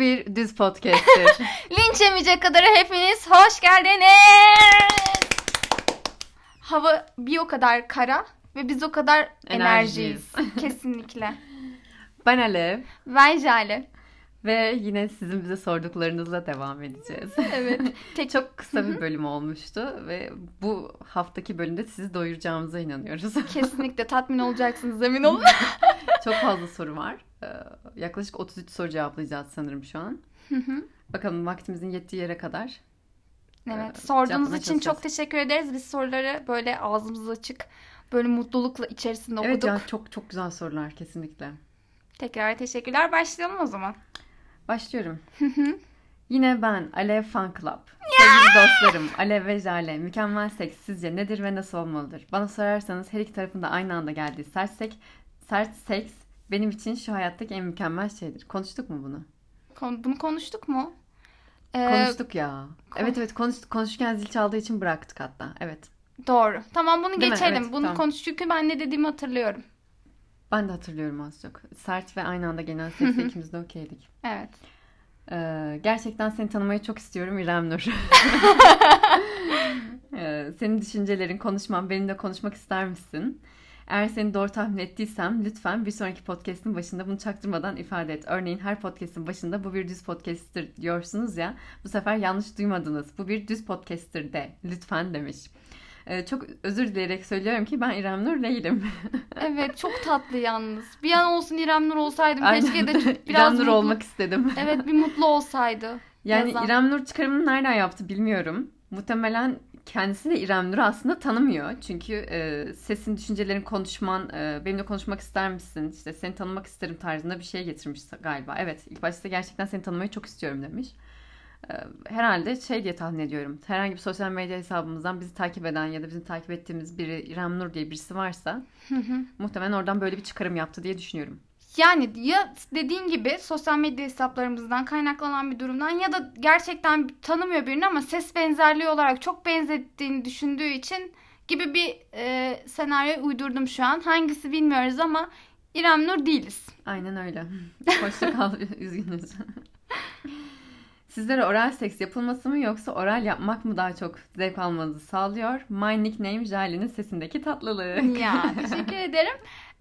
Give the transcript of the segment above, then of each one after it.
bir düz podcast'tir. Linç yemeyecek kadar hepiniz hoş geldiniz. Hava bir o kadar kara ve biz o kadar enerjiyiz. Kesinlikle. ben Alev Ben Jale. ve yine sizin bize sorduklarınızla devam edeceğiz. Evet. Tek Çok kısa bir bölüm olmuştu ve bu haftaki bölümde sizi doyuracağımıza inanıyoruz. kesinlikle tatmin olacaksınız emin olun. Çok fazla soru var. Ee, Yaklaşık 33 soru cevaplayacağız sanırım şu an. Bakalım vaktimizin yettiği yere kadar. evet. Ee, Sorduğunuz için çok teşekkür ederiz. Biz soruları böyle ağzımız açık, böyle mutlulukla içerisinde Evet okuduk. ya çok çok güzel sorular kesinlikle. Tekrar teşekkürler. Başlayalım o zaman. Başlıyorum. Yine ben Alev Fan Club. Sevgili dostlarım Alev ve Jale. Mükemmel seks sizce nedir ve nasıl olmalıdır? Bana sorarsanız her iki tarafında aynı anda geldiği sert seks, sert seks benim için şu hayattaki en mükemmel şeydir. Konuştuk mu bunu? Kon- bunu konuştuk mu? Ee, Konuştuk ya. kon- Evet evet konuştuk. Konuşurken zil çaldığı için bıraktık hatta. Evet. Doğru. Tamam bunu Değil mi? geçelim. Evet, bunu tamam. konuş çünkü ben ne dediğimi hatırlıyorum. Ben de hatırlıyorum az çok. Sert ve aynı anda gelen sekste ikimiz de okeydik. Evet. Ee, gerçekten seni tanımayı çok istiyorum İrem Nur. Ee, senin düşüncelerin, konuşman, benimle konuşmak ister misin? Eğer seni doğru tahmin ettiysem lütfen bir sonraki podcast'in başında bunu çaktırmadan ifade et. Örneğin her podcast'in başında bu bir düz podcast'tir diyorsunuz ya. Bu sefer yanlış duymadınız. Bu bir düz podcast'tir de lütfen demiş. Ee, çok özür dileyerek söylüyorum ki ben İrem Nur değilim. Evet çok tatlı yalnız. Bir an olsun İrem Nur olsaydım. Aynen. Keşke de biraz İrem Nur mutlu- olmak istedim. Evet bir mutlu olsaydı. Yani Yazan. İrem Nur çıkarımını nereden yaptı bilmiyorum. Muhtemelen kendisi de İrem Nur'u aslında tanımıyor. Çünkü e, sesin, düşüncelerin, konuşman, e, benimle konuşmak ister misin? İşte seni tanımak isterim tarzında bir şey getirmiş galiba. Evet ilk başta gerçekten seni tanımayı çok istiyorum demiş. E, herhalde şey diye tahmin ediyorum. Herhangi bir sosyal medya hesabımızdan bizi takip eden ya da bizim takip ettiğimiz biri İrem Nur diye birisi varsa muhtemelen oradan böyle bir çıkarım yaptı diye düşünüyorum. Yani ya dediğin gibi sosyal medya hesaplarımızdan kaynaklanan bir durumdan ya da gerçekten tanımıyor birini ama ses benzerliği olarak çok benzettiğini düşündüğü için gibi bir e, senaryo uydurdum şu an. Hangisi bilmiyoruz ama İrem Nur değiliz. Aynen öyle. Hoşça kal, üzgünüz. Sizlere oral seks yapılması mı yoksa oral yapmak mı daha çok zevk almanızı sağlıyor? My nickname Jale'nin sesindeki tatlılık. Ya teşekkür ederim.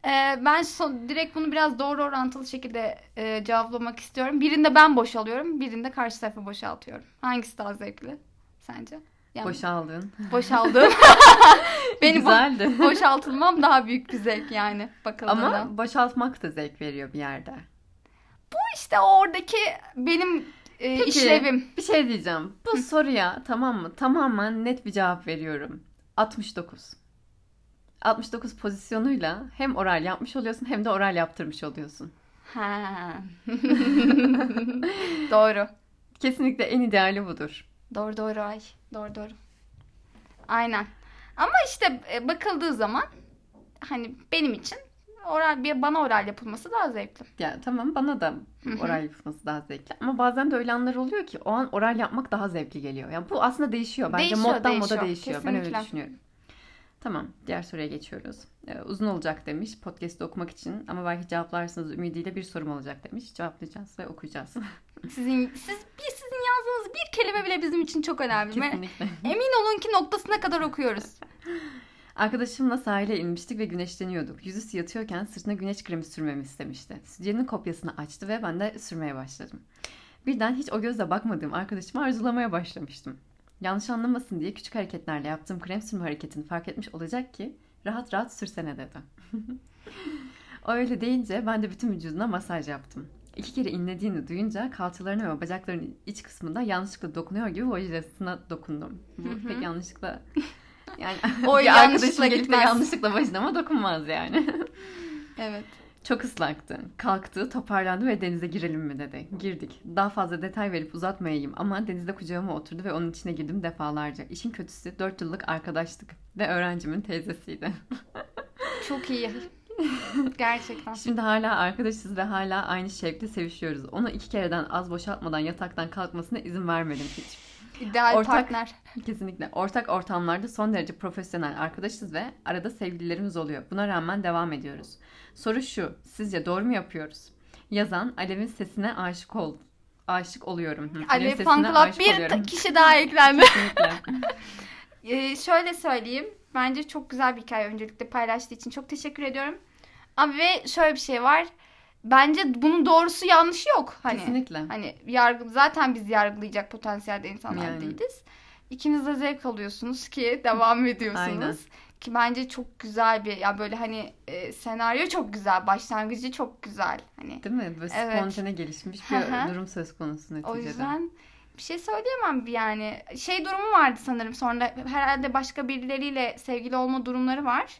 Ee, ben son, direkt bunu biraz doğru orantılı şekilde e, cevaplamak istiyorum. Birinde ben boşalıyorum, birinde karşı tarafı boşaltıyorum. Hangisi daha zevkli sence? Yani Boşaldın. boşaldığım. Benim bo- Güzeldi. boşaltılmam daha büyük bir zevk yani bakıldığında. Ama boşaltmak da zevk veriyor bir yerde. işte oradaki benim e, Peki. işlevim. Bir şey diyeceğim. Bu soruya tamam mı? Tamamen net bir cevap veriyorum. 69. 69 pozisyonuyla hem oral yapmış oluyorsun hem de oral yaptırmış oluyorsun. Ha. doğru. Kesinlikle en ideali budur. Doğru doğru ay. Doğru doğru. Aynen. Ama işte e, bakıldığı zaman hani benim için oral bir bana oral yapılması daha zevkli. Ya tamam bana da oral yapılması daha zevkli. Ama bazen de öyle anlar oluyor ki o an oral yapmak daha zevkli geliyor. Yani bu aslında değişiyor. Bence Değişiyor, moddan moda değişiyor. değişiyor. Ben öyle Kesinlikle. düşünüyorum. Tamam diğer soruya geçiyoruz. Ee, uzun olacak demiş podcast'ı okumak için ama belki cevaplarsınız ümidiyle bir sorum olacak demiş. Cevaplayacağız ve okuyacağız. Sizin siz bir sizin yazdığınız bir kelime bile bizim için çok önemli. Kesinlikle. Emin olun ki noktasına kadar okuyoruz. Arkadaşımla sahile inmiştik ve güneşleniyorduk. Yüzüstü yatıyorken sırtına güneş kremi sürmemi istemişti. Stüdyenin kopyasını açtı ve ben de sürmeye başladım. Birden hiç o gözle bakmadığım arkadaşımı arzulamaya başlamıştım. Yanlış anlamasın diye küçük hareketlerle yaptığım krem sürme hareketini fark etmiş olacak ki rahat rahat sürsene dedi. o öyle deyince ben de bütün vücuduna masaj yaptım. İki kere inlediğini duyunca kalçalarına ve bacaklarının iç kısmında yanlışlıkla dokunuyor gibi vajinasına dokundum. Bu Hı hı. pek yanlışlıkla yani O bir yanlışlıkla gitmez. yanlışlıkla vajinama dokunmaz yani. Evet. Çok ıslaktı. Kalktı, toparlandı ve denize girelim mi dedi. Girdik. Daha fazla detay verip uzatmayayım ama denizde kucağıma oturdu ve onun içine girdim defalarca. İşin kötüsü 4 yıllık arkadaştık ve öğrencimin teyzesiydi. Çok iyi. Gerçekten. Şimdi hala arkadaşız ve hala aynı şevkle sevişiyoruz. Onu iki kereden az boşaltmadan yataktan kalkmasına izin vermedim hiç. İdeal Ortak- partner. Kesinlikle. Ortak ortamlarda son derece profesyonel arkadaşız ve arada sevgililerimiz oluyor. Buna rağmen devam ediyoruz. Soru şu. Sizce doğru mu yapıyoruz? Yazan Alev'in sesine aşık ol aşık oluyorum. Alev Fan sesine Club bir oluyorum. kişi daha. Kesinlikle. Ee, şöyle söyleyeyim. Bence çok güzel bir hikaye öncelikle paylaştığı için çok teşekkür ediyorum. Ama ve şöyle bir şey var. Bence bunun doğrusu yanlışı yok. Hani Kesinlikle. hani yargı zaten biz yargılayacak potansiyelde insanlar Yani. değiliz. İkiniz de zevk alıyorsunuz ki devam ediyorsunuz. Aynen. Ki bence çok güzel bir ya böyle hani e, senaryo çok güzel, başlangıcı çok güzel. Hani Değil mi? Böyle Evet. spontane gelişmiş bir durum söz konusu neticede. o yüzden bir şey söyleyemem yani. Şey durumu vardı sanırım sonra herhalde başka birileriyle sevgili olma durumları var.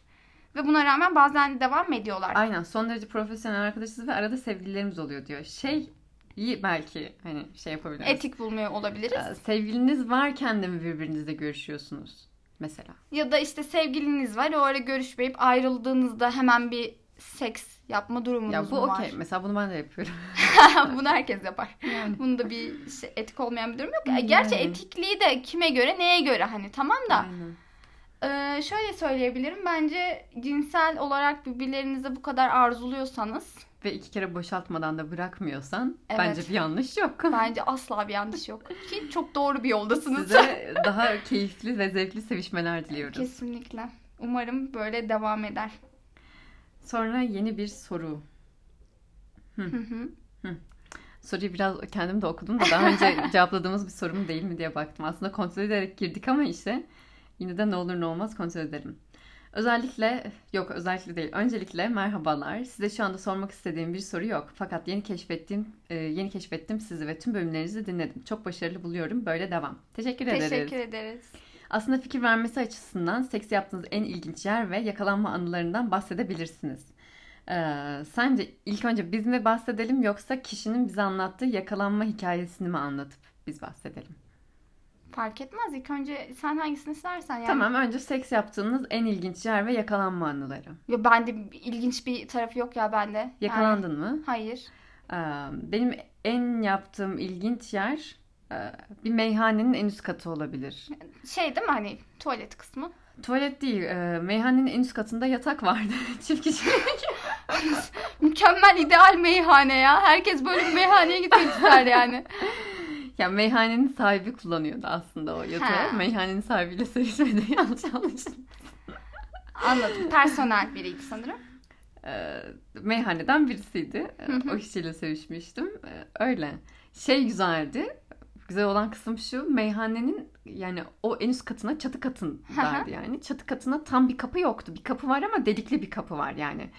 Ve buna rağmen bazen devam ediyorlar. Aynen son derece profesyonel arkadaşız ve arada sevgililerimiz oluyor diyor. Şey iyi belki hani şey yapabiliriz. Etik bulmuyor olabiliriz. Ee, Sevgiliniz varken de mi birbirinizle görüşüyorsunuz? Mesela. Ya da işte sevgiliniz var o ara görüşmeyip ayrıldığınızda hemen bir seks yapma durumunuz Ya bu var? okey. Mesela bunu ben de yapıyorum. Bunu herkes yapar. Yani. Bunda bir şey, etik olmayan bir durum yok. Gerçi Yani. etikliği de kime göre neye göre hani tamam da. Aynen. Ee, şöyle söyleyebilirim. Bence cinsel olarak birbirlerinizi bu kadar arzuluyorsanız Ve iki kere boşaltmadan da bırakmıyorsan Evet. bence bir yanlış yok. bence asla bir yanlış yok. Ki çok doğru bir yoldasınız. Size daha keyifli ve zevkli sevişmeler diliyoruz. Kesinlikle. Umarım böyle devam eder. Sonra yeni bir soru. Hı hı. Soruyu biraz kendim de okudum da daha önce cevapladığımız bir soru mu değil mi diye baktım. Aslında kontrol ederek girdik ama işte yine de ne olur ne olmaz kontrol ederim. Özellikle, yok özellikle değil. Öncelikle merhabalar. Size şu anda sormak istediğim bir soru yok. Fakat yeni keşfettiğim, e, yeni keşfettim sizi ve tüm bölümlerinizi dinledim. Çok başarılı buluyorum. Böyle devam. Teşekkür ederiz. Teşekkür ederiz. Aslında fikir vermesi açısından seks yaptığınız en ilginç yer ve yakalanma anılarından bahsedebilirsiniz. Ee, sence ilk önce biz mi bahsedelim yoksa kişinin bize anlattığı yakalanma hikayesini mi anlatıp biz bahsedelim? Fark etmez. İlk önce sen hangisini istersen yani. Tamam önce seks yaptığınız en ilginç yer ve yakalanma anıları. Ya bende ilginç bir tarafı yok ya bende. Yani- Yakalandın mı? hayır. Ee, benim en yaptığım ilginç yer e, bir meyhanenin en üst katı olabilir. Şey değil mi hani tuvalet kısmı? Tuvalet değil, e, meyhanenin en üst katında yatak vardı. Çift kişilik. Mükemmel ideal meyhane ya. Herkes böyle bir meyhaneye gitmek ister yani. Ya meyhanenin sahibi kullanıyordu aslında o yatağı. Ha. Meyhanenin sahibiyle sevişmedi yanlış anlaşıldı. Anladım. Personel biriydi sanırım. Ee, meyhaneden birisiydi. Ee, Hı hı. o kişiyle sevişmiştim. Ee, öyle. Şey güzeldi. Güzel olan kısım şu. Meyhanenin yani o en üst katına çatı katındaydı yani. Çatı katına tam bir kapı yoktu. Bir kapı var ama delikli bir kapı var yani.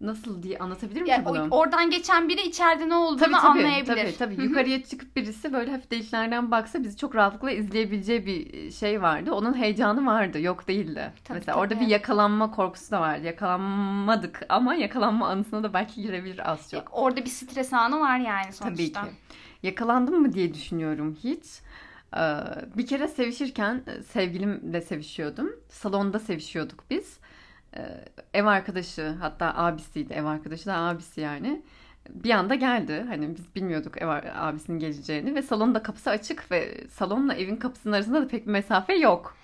Nasıl diye anlatabilirim Yani ki bunu? oradan geçen biri içeride ne olduğunu Tabii tabii, anlayabilir. tabii, tabii. Yukarıya çıkıp birisi böyle hafif deliklerden baksa bizi çok rahatlıkla izleyebileceği bir şey vardı. Onun heyecanı vardı, yok değildi. Tabii, Mesela orada tabii. bir yakalanma korkusu da vardı. Yakalanmadık ama yakalanma anısına da belki girebilir az çok. Orada bir stres anı var yani sonuçta. Tabii ki. Yakalandım mı diye düşünüyorum hiç. Ee, Bir kere sevişirken e, sevgilimle sevişiyordum. Salonda sevişiyorduk biz. Ev arkadaşı hatta abisiydi. Ev arkadaşı da abisi yani. Bir anda geldi. Hani biz bilmiyorduk ev abisinin geleceğini ve salonda kapısı açık ve salonla evin kapısının arasında da pek bir mesafe yok.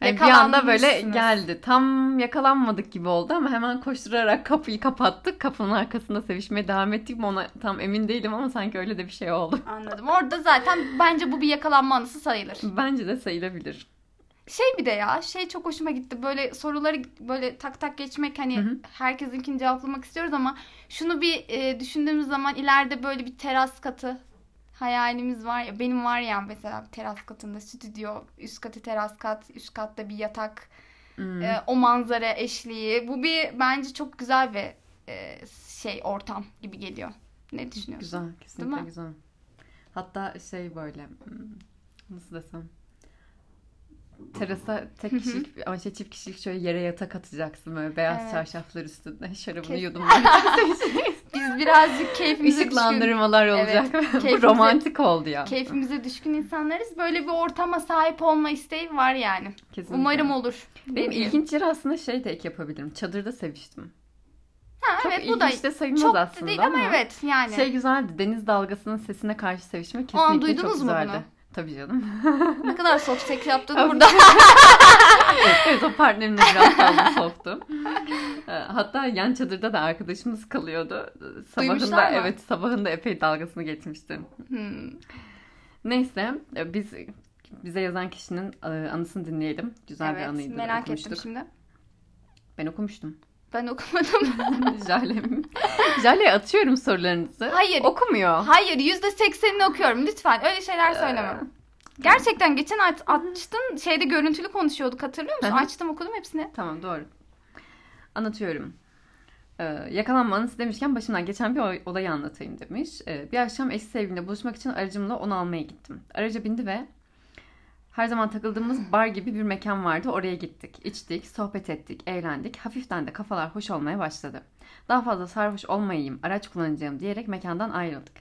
Yani bir anda böyle geldi. Tam yakalanmadık gibi oldu ama hemen koşturarak kapıyı kapattık. Kapının arkasında sevişmeye devam ettik mi ona tam emin değilim ama sanki öyle de bir şey oldu. Anladım. Orada zaten bence bu bir yakalanma anısı sayılır. Bence de sayılabilir. Şey bir de ya şey çok hoşuma gitti. Böyle soruları böyle tak tak geçmek hani Hı hı. herkesinkini cevaplamak istiyoruz ama şunu bir e, düşündüğümüz zaman ileride böyle bir teras katı hayalimiz var ya benim var ya mesela teras katında stüdyo üst katı teras kat üst katta bir yatak Hmm. e, o manzara eşliği bu bir bence çok güzel bir e, şey ortam gibi geliyor. Ne düşünüyorsun? Güzel, kesinlikle güzel. Hatta şey böyle hmm, nasıl desem terasa tek kişilik ama şey çift kişilik şöyle yere yatak atacaksın böyle beyaz Evet. çarşaflar üstünde şarabını Kes- yudum Biz birazcık keyfimize düşkün, ışıklandırmalar olacak. Bu keyfimize- romantik oldu ya. keyfimize düşkün insanlarız. Böyle bir ortama sahip olma isteği var yani. Kesinlikle. Umarım olur. Benim Diyelim. ilginç yeri aslında şey de ek yapabilirim. Çadırda seviştim. Ha, Çok evet bu da de sayılmaz çok aslında değil ama, evet yani. Şey güzeldi. Deniz dalgasının sesine karşı sevişmek Aa, kesinlikle duydunuz çok mu güzeldi. bunu? Tabii canım. ne kadar soft sex yaptığını burada. evet, evet o partnerimle biraz fazla soktu. Ee, Hatta yan çadırda da arkadaşımız kalıyordu. Duymuşlar Sabahında mı? evet sabahında epey dalgasını geçmişti. Hmm. Neyse e, biz bize yazan kişinin e, anısını dinleyelim. Güzel bir Evet anıydı. merak okumuştuk. ettim şimdi. Ben okumuştum. Ben okumadım. Jale. Jale'ye atıyorum sorularınızı. Hayır. Okumuyor. Hayır yüzde seksenini okuyorum lütfen öyle şeyler söyleme. Gerçekten geçen aç, açtın şeyde görüntülü konuşuyorduk hatırlıyor musun? Açtım okudum hepsini. Tamam doğru. Anlatıyorum. Ee, yakalanma anısı demişken başımdan geçen bir olayı anlatayım demiş. Ee, bir akşam eski sevgilimle buluşmak için aracımla onu almaya gittim. Araca bindi ve her zaman takıldığımız bar gibi bir mekan vardı. Oraya gittik. İçtik, sohbet ettik, eğlendik. Hafiften de kafalar hoş olmaya başladı. Daha fazla sarhoş olmayayım, araç kullanacağım diyerek mekandan ayrıldık.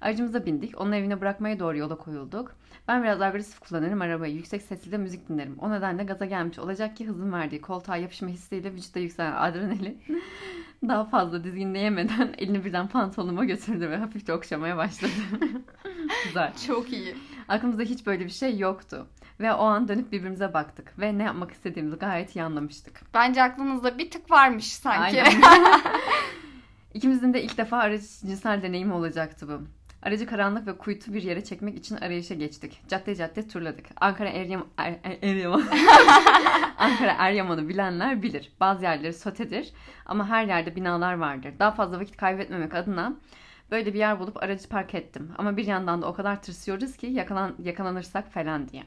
Aracımıza bindik. Onun evine bırakmaya doğru yola koyulduk. Ben biraz agresif kullanırım arabayı. Yüksek sesle de müzik dinlerim. O nedenle gaza gelmiş olacak ki hızın verdiği koltuğa yapışma hissiyle vücutta yükselen adrenalin daha fazla dizginleyemeden elini birden pantolonuma götürdü ve hafifçe okşamaya başladı. Güzel. Çok iyi. Aklımızda hiç böyle bir şey yoktu. Ve o an dönüp birbirimize baktık. Ve ne yapmak istediğimizi gayet iyi anlamıştık. Bence aklınızda bir tık varmış sanki. Aynen. İkimizin de ilk defa araç cinsel deneyimi olacaktı bu. Aracı karanlık ve kuytu bir yere çekmek için arayışa geçtik. Cadde cadde turladık. Ankara Eryam Er- Er- Eryaman Ankara Eryaman'ı bilenler bilir. Bazı yerleri sotedir ama her yerde binalar vardır. Daha fazla vakit kaybetmemek adına böyle bir yer bulup aracı park ettim. Ama bir yandan da o kadar tırsıyoruz ki yakalan, yakalanırsak falan diye.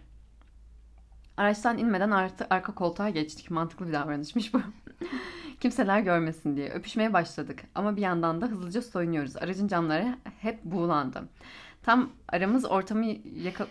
Araçtan inmeden artı arka koltuğa geçtik. Mantıklı bir davranışmış bu. Kimseler görmesin diye. Öpüşmeye başladık. Ama bir yandan da hızlıca soyunuyoruz. Aracın camları hep buğulandı. Tam aramız ortamı yaka-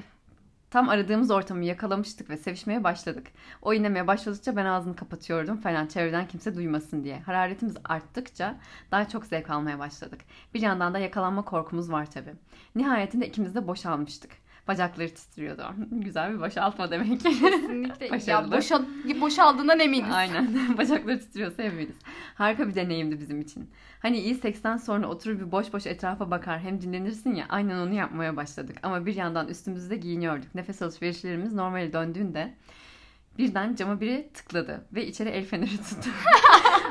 Tam aradığımız ortamı yakalamıştık ve sevişmeye başladık. O inlemeye başladıkça ben ağzını kapatıyordum falan çevreden kimse duymasın diye. Hararetimiz arttıkça daha çok zevk almaya başladık. Bir yandan da yakalanma korkumuz var tabii. Nihayetinde ikimiz de boşalmıştık. Bacakları titriyordu. Güzel bir boşaltma demek. Kesinlikle. ya Başarılı. boşa, boşaldığından eminiz. Aynen. Bacakları titriyorsa eminiz. Harika bir deneyimdi bizim için. Hani iyi seksten sonra oturur bir boş boş etrafa bakar hem dinlenirsin ya aynen onu yapmaya başladık. Ama bir yandan üstümüzde giyiniyorduk. Nefes alışverişlerimiz normale döndüğünde birden cama biri tıkladı ve içeri el feneri tuttu.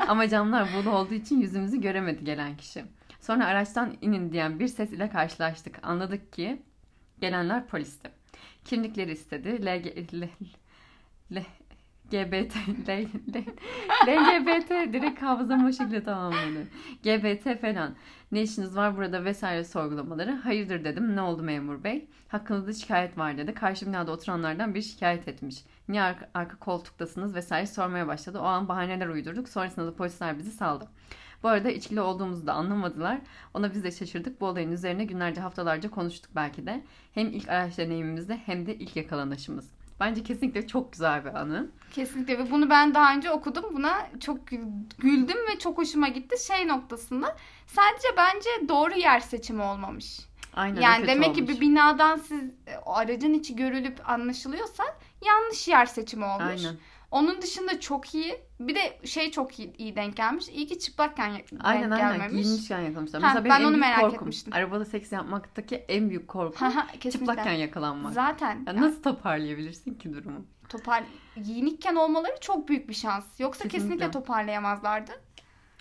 Ama camlar buğulu olduğu için yüzümüzü göremedi gelen kişi. Sonra araçtan inin diyen bir ses ile karşılaştık. Anladık ki gelenler polisti. Kimlikleri istedi. LG, L, L, GBT, L, L, LGBT direkt hafızam o şekilde tamamladı. GBT falan. Ne işiniz var burada vesaire sorgulamaları. Hayırdır dedim. Ne oldu memur bey? Hakkınızda şikayet var dedi. Karşı binada oturanlardan bir şikayet etmiş. Niye arka, arka koltuktasınız vesaire sormaya başladı. O an bahaneler uydurduk. Sonrasında da polisler bizi saldı. Bu arada içkili olduğumuzu da anlamadılar. Ona biz de şaşırdık. Bu olayın üzerine günlerce haftalarca konuştuk belki de. Hem ilk araç deneyimimizde hem de ilk yakalanışımız. Bence kesinlikle çok güzel bir anı. Kesinlikle ve bunu ben daha önce okudum. Buna çok gül- güldüm ve çok hoşuma gitti. Şey noktasında sadece bence doğru yer seçimi olmamış. Aynen yani demek ki olmuş. bir binadan siz e, aracın içi görülüp anlaşılıyorsa yanlış yer seçimi olmuş. Aynen. Onun dışında çok iyi. Bir de şey çok iyi, iyi denk gelmiş. İyi ki çıplakken ya- Aynen denk aynen gelmemiş. giyinmişken yakalamışlar. Ha, Mesela benim ben en onu büyük merak korkum, etmiştim. Arabada seks yapmaktaki en büyük korkum çıplakken yakalanmak. Zaten Ya yani nasıl toparlayabilirsin ki durumu? topar giyinikken olmaları çok büyük bir şans. Yoksa kesinlikle, Kesinlikle. toparlayamazlardı.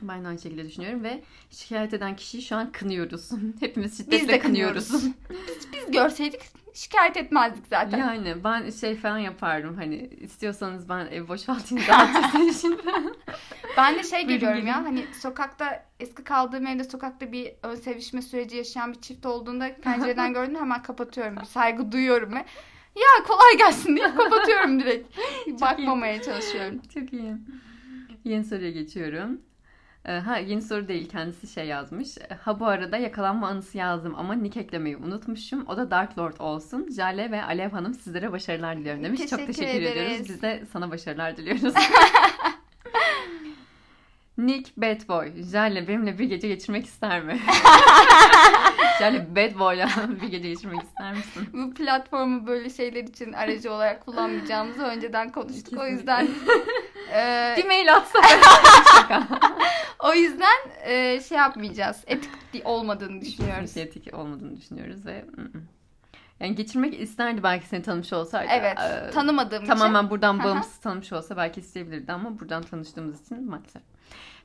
Ben de aynı şekilde düşünüyorum ve şikayet eden kişiyi şu an kınıyoruz. Hepimiz Biz şiddetle de kınıyoruz. kınıyoruz. Biz, biz görseydik şikayet etmezdik zaten. yani ben şey falan yapardım hani istiyorsanız ben ev boşaltayım dağıtırsın şimdi. Ben de şey görüyorum ya hani sokakta eski kaldığım evde sokakta bir ön sevişme süreci yaşayan bir çift olduğunda pencereden gördüğümde hemen kapatıyorum. Bir saygı duyuyorum ve ya kolay gelsin diye kapatıyorum direkt. Bakmamaya çalışıyorum. Çok iyi. Yeni soruya geçiyorum. Ee, Ha yeni soru değil kendisi şey yazmış. Ha bu arada yakalanma anısı yazdım ama nick eklemeyi unutmuşum. O da Dark Lord olsun. Jale ve Alev Hanım sizlere başarılar diliyorum demiş. Çok Teşekkür teşekkür ederiz. ediyoruz. Biz de sana başarılar diliyoruz. Nick Bad Boy. Jale benimle bir gece geçirmek ister mi? Jale Bad Boy'la bir gece geçirmek ister misin? Bu platformu böyle şeyler için aracı olarak kullanmayacağımızı önceden konuştuk. O Kesinlikle. yüzden e, Bir mail atsa. Şaka. o yüzden e, şey yapmayacağız. Etik olmadığını düşünüyoruz. Şey etik olmadığını düşünüyoruz ve. Yani geçirmek isterdi belki seni tanımış olsaydı. Evet. Ee, tanımadığım tamamen için. buradan bağımsız tanımış olsa belki isteyebilirdi ama buradan tanıştığımız için maalesef.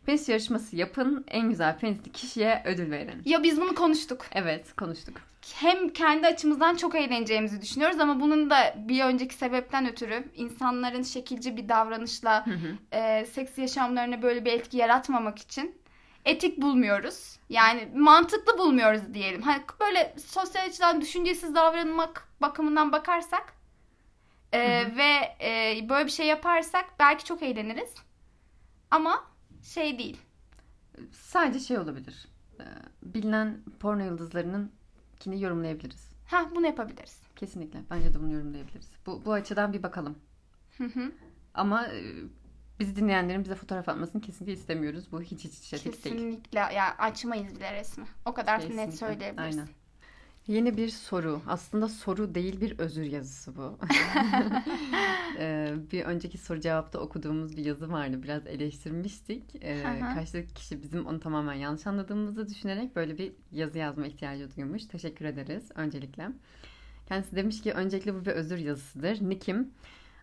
Penis yarışması yapın. En güzel penisli kişiye ödül verin. Ya biz bunu konuştuk. Evet konuştuk. Hem kendi açımızdan çok eğleneceğimizi düşünüyoruz ama bunun da bir önceki sebepten ötürü insanların şekilci bir davranışla Hı hı. e, seks yaşamlarına böyle bir etki yaratmamak için etik bulmuyoruz. Yani mantıklı bulmuyoruz diyelim. Hani böyle sosyal açıdan düşüncesiz davranmak bakımından bakarsak e, Hı hı. ve e, böyle bir şey yaparsak belki çok eğleniriz. Ama şey değil. Sadece şey olabilir. Ee, Bilinen porno yıldızlarının kini yorumlayabiliriz. Ha bunu yapabiliriz. Kesinlikle. Bence de bunu yorumlayabiliriz. Bu, bu açıdan bir bakalım. Hı hı. Ama e, bizi dinleyenlerin bize fotoğraf atmasını kesinlikle istemiyoruz. Bu hiç hiç hiç etik değil. Kesinlikle ya açmayız bile resmi. O kadar net Kesinlikle. söyleyebiliriz. Aynen. Yeni bir soru. Aslında soru değil bir özür yazısı bu. Ee, bir önceki soru cevapta okuduğumuz bir yazı vardı. Biraz eleştirmiştik. Ee, karşıdaki kişi bizim onu tamamen yanlış anladığımızı düşünerek böyle bir yazı yazma ihtiyacı duymuş. Teşekkür ederiz öncelikle. Kendisi demiş ki öncelikle bu bir özür yazısıdır. Nikim?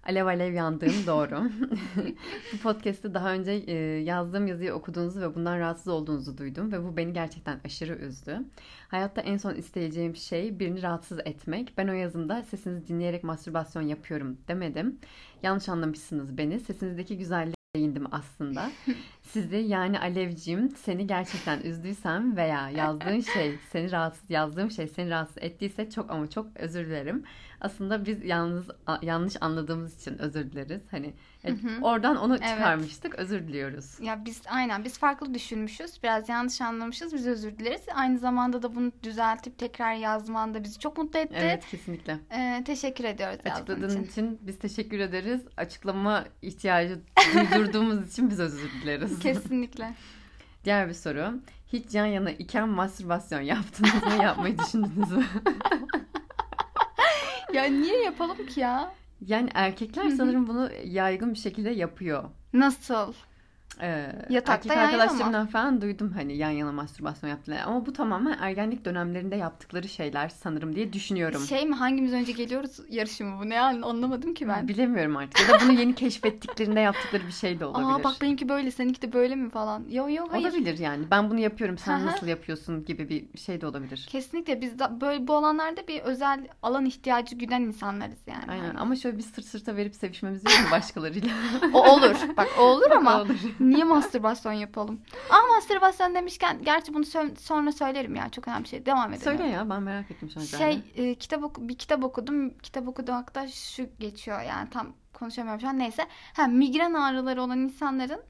Alev alev yandığım doğru. bu podcast'te daha önce e, yazdığım yazıyı okuduğunuzu ve bundan rahatsız olduğunuzu duydum ve bu beni gerçekten aşırı üzdü. Hayatta en son isteyeceğim şey birini rahatsız etmek. Ben o yazımda sesinizi dinleyerek mastürbasyon yapıyorum demedim. Yanlış anlamışsınız beni. Sesinizdeki güzelliğe değindim aslında. Sizi yani Alevciğim seni gerçekten üzdüysem veya yazdığın şey seni rahatsız yazdığım şey seni rahatsız ettiyse çok ama çok özür dilerim. Aslında biz yalnız yanlış anladığımız için özür dileriz. Hani e, Hı hı. oradan onu Evet. çıkarmıştık. Özür diliyoruz. Ya biz aynen biz farklı düşünmüşüz. Biraz yanlış anlamışız. Biz özür dileriz. Aynı zamanda da bunu düzeltip tekrar yazman da bizi çok mutlu etti. Evet kesinlikle. Ee, teşekkür ediyoruz Açıkladığın için. için. biz teşekkür ederiz. Açıklama ihtiyacı duydurduğumuz için biz özür dileriz. Kesinlikle. Diğer bir soru. Hiç yan yana iken mastürbasyon yaptınız mı? Yapmayı düşündünüz mü? ya niye yapalım ki ya? Yani erkekler sanırım bunu yaygın bir şekilde yapıyor. Nasıl? Ee, Yatakta erkek yan yana mı? arkadaşlarımdan falan duydum hani yan yana mastürbasyon yaptılar. Ama bu tamamen ergenlik dönemlerinde yaptıkları şeyler sanırım diye düşünüyorum. Şey mi hangimiz önce geliyoruz yarışı mı bu ne yani anlamadım ki ben. Bilemiyorum artık. Ya da bunu yeni keşfettiklerinde yaptıkları bir şey de olabilir. Aa bak benimki böyle seninki de böyle mi falan. Yo yo hayır. Olabilir yani. Ben bunu yapıyorum. Sen nasıl yapıyorsun gibi bir şey de olabilir. Kesinlikle biz de böyle bu alanlarda bir özel alan ihtiyacı güden insanlarız yani. Aynen. Hani. Ama şöyle bir sırt sırta verip sevişmemiz yok mu başkalarıyla? O olur. Bak o olur ama Olur. Niye mastürbasyon yapalım? Aa mastürbasyon demişken gerçi bunu sö- sonra söylerim ya çok önemli bir şey. Devam edelim. Söyle ya ben merak ettim an. Şey e, kitap oku- bir kitap okudum. Kitap okuduğumda şu geçiyor yani tam konuşamıyorum şu an. Neyse. Ha migren ağrıları olan insanların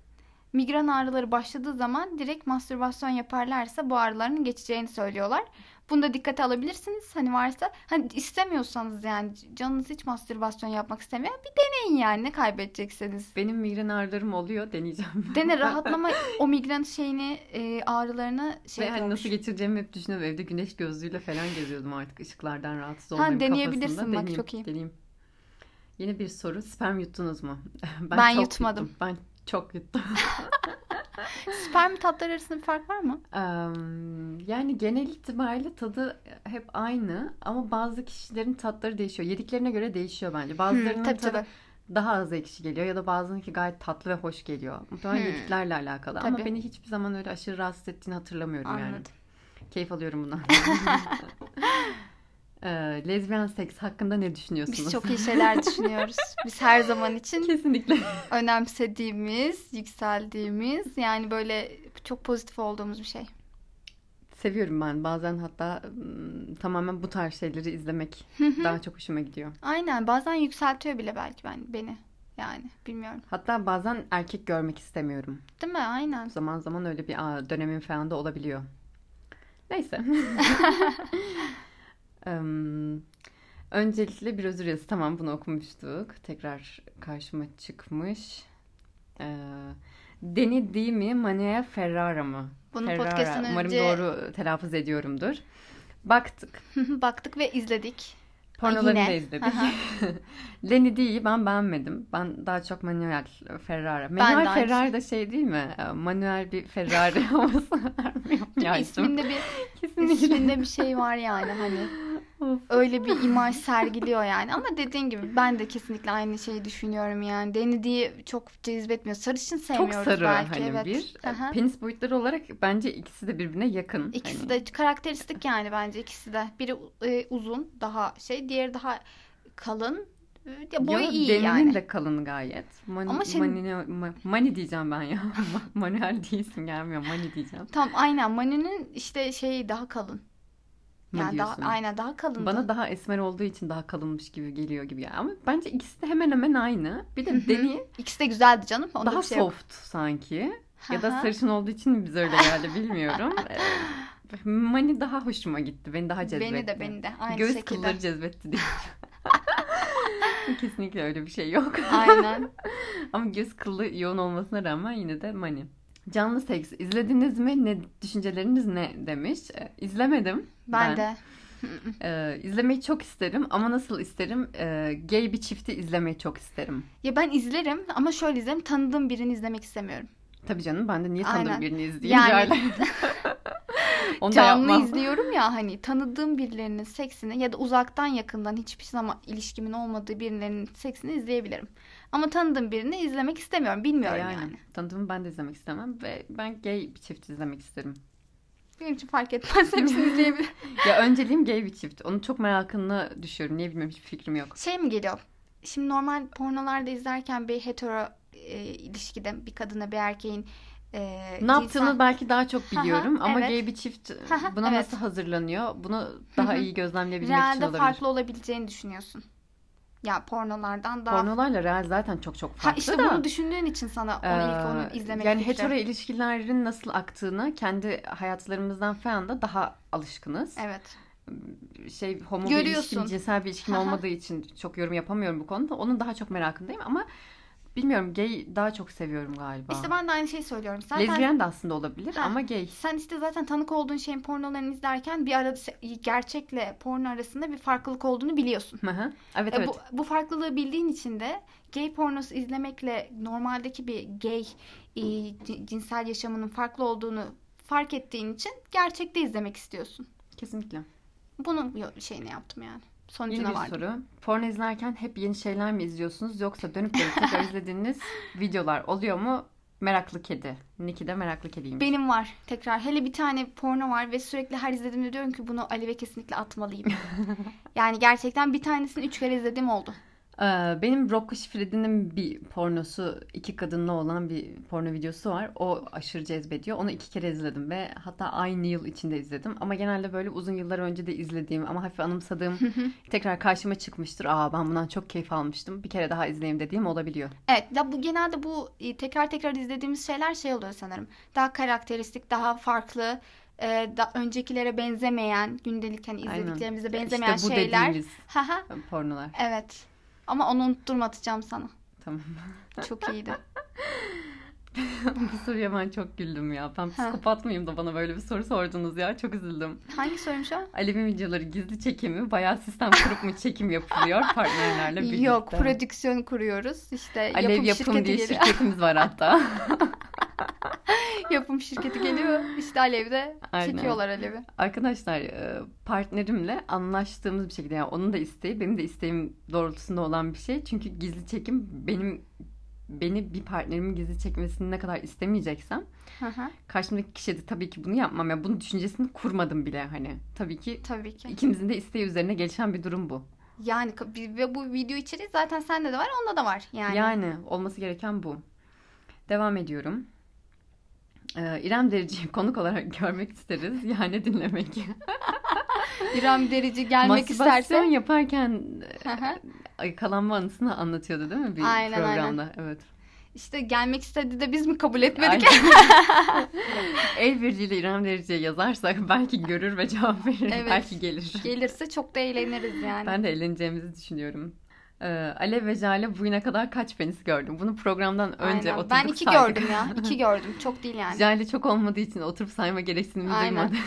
migren ağrıları başladığı zaman direkt mastürbasyon yaparlarsa bu ağrıların geçeceğini söylüyorlar. Bunu da dikkate alabilirsiniz. Hani varsa hani istemiyorsanız yani canınız hiç mastürbasyon yapmak istemiyor. Bir deneyin yani ne kaybedeceksiniz. Benim migren ağrılarım oluyor. Deneyeceğim. Dene rahatlama o migren şeyini e, ağrılarını şey Ve hani nasıl geçireceğimi hep düşünüyorum. Evde güneş gözlüğüyle falan geziyordum artık ışıklardan rahatsız Ha, olmayayım deneyebilirsin kafasında. bak, Deneyeyim, çok iyi. Deneyeyim. Yeni bir soru. Sperm yuttunuz mu? Ben çok yutmadım. yuttum. Ben çok yuttum. Sperm tatları arasında bir fark var mı? Yani genel itibariyle tadı hep aynı ama bazı kişilerin tatları değişiyor. Yediklerine göre değişiyor bence. Bazılarının Hmm, tabii tadı tabii. daha az ekşi geliyor ya da bazılarınınki gayet tatlı ve hoş geliyor. Muhtemelen Hmm. yediklerle alakalı ama Tabii. beni hiçbir zaman öyle aşırı rahatsız ettiğini hatırlamıyorum yani. Anladım. Keyif alıyorum bundan. Ee, lezbiyen seks hakkında ne düşünüyorsunuz? Biz çok iyi şeyler düşünüyoruz. Biz her zaman için Kesinlikle. önemsediğimiz, yükseldiğimiz yani böyle çok pozitif olduğumuz bir şey. Seviyorum ben. Bazen hatta ım, tamamen bu tarz şeyleri izlemek daha çok hoşuma gidiyor. Aynen bazen yükseltiyor bile belki ben beni. Yani bilmiyorum. Hatta bazen erkek görmek istemiyorum. Değil mi? Aynen. Zaman zaman öyle bir aa, dönemin falan da olabiliyor. Neyse. Öncelikle bir özür yazısı. Tamam bunu okumuştuk. Tekrar karşıma çıkmış. Ee, Deni değil mi? Manuel Ferrara mı? Bunu Ferrara. podcast'ın Umarım önce- doğru telaffuz ediyorumdur. Baktık. Baktık ve izledik. Pornolarını Yine. da izledik. Lenny D'yi ben beğenmedim. Ben daha çok Manuel Ferrara. de Manuel aynı Ferrara da şey değil mi? Manuel bir Ferrari havası vermiyor. Değil mi? Ya İsminde bir Kesinlikle. isminde bir şey var yani hani. Öyle bir imaj sergiliyor yani. Ama dediğin gibi ben de kesinlikle aynı şeyi düşünüyorum yani. Denediği çok cezbetmiyor. Sarışın sevmiyoruz Çok sarı belki. hani evet. bir. Aha. Penis boyutları olarak bence ikisi de birbirine yakın. İkisi Hani de karakteristik yani bence ikisi de. Biri e, uzun daha şey, diğeri daha kalın. Ya boyu Yo, iyi yani. de kalın gayet. Mani, Ama şimdi- mani, ma- mani diyeceğim ben ya. Manuel isim gelmiyor. Mani diyeceğim. Tam aynen Mani'nin işte şeyi daha kalın. Mı Yani daha diyorsun? aynen daha kalın. Bana daha esmer olduğu için daha kalınmış gibi geliyor gibi yani. Ama bence ikisi de hemen hemen aynı. Bir de hı. Deni İkisi de güzeldi canım. Onda daha bir şey yok. soft sanki. Ya da sarışın olduğu için mi bize öyle geldi bilmiyorum. Ee, Mani daha hoşuma gitti. Beni daha cezbetti. Beni de beni de aynı Göğüs şekilde. kılları cezbetti diye. Kesinlikle öyle bir şey yok. Aynen. Ama göz kılı yoğun olmasına rağmen yine de Mani. Canlı seks izlediniz mi? Ne düşünceleriniz ne demiş. Ee, İzlemedim. Ben, de. Ee, izlemeyi çok isterim ama nasıl isterim? Ee, gay bir çifti izlemeyi çok isterim. Ya ben izlerim ama şöyle izlerim. Tanıdığım birini izlemek istemiyorum. Tabii canım ben de niye tanıdığım Aynen. birini izleyeyim Yani- yani... Onu Canlı yapmam. izliyorum ya hani tanıdığım birilerinin seksini ya da uzaktan yakından hiçbir zaman ilişkimin olmadığı birilerinin seksini izleyebilirim. Ama tanıdığım birini izlemek istemiyorum. Bilmiyorum yani. yani. Tanıdığımı ben de izlemek istemem ve ben gay bir çift izlemek isterim. Benim için fark etmez. Hepsini izleyebilirim. ya önceliğim gay bir çift. Onu çok merakını düşüyorum. Niye bilmiyorum hiçbir fikrim yok. Şey mi geliyor? Şimdi normal pornolarda izlerken bir hetero e, ilişkide bir kadına bir erkeğin e, Ne yaptığını cinsel- belki daha çok biliyorum Aha, ama evet. gay bir çift Aha, buna evet. nasıl hazırlanıyor? Bunu daha iyi gözlemleyebilmek için realde olabilir. farklı olabileceğini düşünüyorsun. Ya pornolardan daha Pornolarla real zaten çok çok Ha farklı işte da. bunu düşündüğün için sana onu ilk onu Ee, izlemek Yani fikri. hetero ilişkilerin nasıl aktığını kendi hayatlarımızdan falan da daha alışkınız. Evet. Şey homo bir Görüyorsun. ilişkim, cinsel bir ilişkim olmadığı için çok yorum yapamıyorum bu konuda. Onun daha çok merakındayım ama bilmiyorum gay daha çok seviyorum galiba. İşte ben de aynı şeyi söylüyorum. Zaten Lezbiyen de aslında olabilir Ha. ama gay. sen işte zaten tanık olduğun şeyin pornolarını izlerken bir arada gerçekle porno arasında bir farklılık olduğunu biliyorsun. Hı hı. evet E, evet. bu, bu farklılığı bildiğin için de gay pornosu izlemekle normaldeki bir gay e, cinsel yaşamının farklı olduğunu fark ettiğin için gerçekte izlemek istiyorsun. Kesinlikle. Bunun şeyini yaptım yani. Yeni Sonucuna bir vardım. soru. Porno izlerken hep yeni şeyler mi izliyorsunuz yoksa dönüp dönüp tekrar izlediğiniz videolar oluyor mu? Meraklı kedi. Niki de meraklı kediymiş. Benim var tekrar. Hele bir tane porno var ve sürekli her izlediğimde diyorum ki bunu Alev'e kesinlikle atmalıyım. yani gerçekten bir tanesini üç kere izlediğim oldu. Ee, benim Siffredi'nin bir pornosu, iki kadınlı olan bir porno videosu var. O aşırı cezbediyor. Onu iki kere izledim ve hatta aynı yıl içinde izledim. Ama genelde böyle uzun yıllar önce de izlediğim ama hafif anımsadığım tekrar karşıma çıkmıştır. Aa ben bundan çok keyif almıştım. Bir kere daha izleyeyim dediğim olabiliyor. Evet ya bu genelde bu e, tekrar tekrar izlediğimiz şeyler şey oluyor sanırım. Daha karakteristik, daha farklı, e, da öncekilere benzemeyen, gündelik hani Aynen. izlediklerimize benzemeyen işte bu şeyler. dediğimiz pornolar. evet. Ama onu unutturma atacağım sana. Tamam. Çok iyiydi. bu soruya ben çok güldüm ya. Ben psikopat mıyım da bana böyle bir soru sordunuz ya. Çok üzüldüm. Hangi soruymuş o? Alev'in videoları gizli çekimi bayağı sistem kurup mu çekim yapılıyor partnerlerle birlikte? Yok, prodüksiyon kuruyoruz. İşte Alev yapım, Yapım diye geliyor. şirketimiz var hatta. yapım şirketi geliyor. İşte Alev'de Aynen. çekiyorlar Alev'i. Arkadaşlar e, partnerimle anlaştığımız bir şekilde yani onun da isteği benim de isteğim doğrultusunda olan bir şey. Çünkü gizli çekim benim beni bir partnerimin gizli çekmesini ne kadar istemeyeceksem hı, karşımdaki kişi de tabii ki bunu yapmam. Ya bunun düşüncesini kurmadım bile hani. Tabii ki Tabii ki. ikimizin de isteği üzerine gelişen bir durum bu. Yani ve bu video içeriği zaten sende de var, onda da var. Yani. Yani, olması gereken bu. Devam ediyorum. Ee, İrem Derici'yi konuk olarak görmek isteriz. Yani dinlemek. İrem Derici gelmek isterse. yaparken Hı hı. ay, kalanma anısını anlatıyordu değil mi bir Aynen, programda? Evet. İşte gelmek istedi de biz mi kabul etmedik? Aynen. El birliğiyle İrem Derici'ye yazarsak belki görür ve cevap verir. Evet. Belki gelir. Gelirse çok da eğleniriz yani. Ben de eğleneceğimizi düşünüyorum. Ee, Alev ve Jale bugüne kadar kaç penis gördüm? Bunu programdan önce Aynen. oturduk Ben iki saydık. gördüm ya. İki gördüm. Çok değil yani. Jale çok olmadığı için oturup sayma gereksinimi Aynen. duymadım.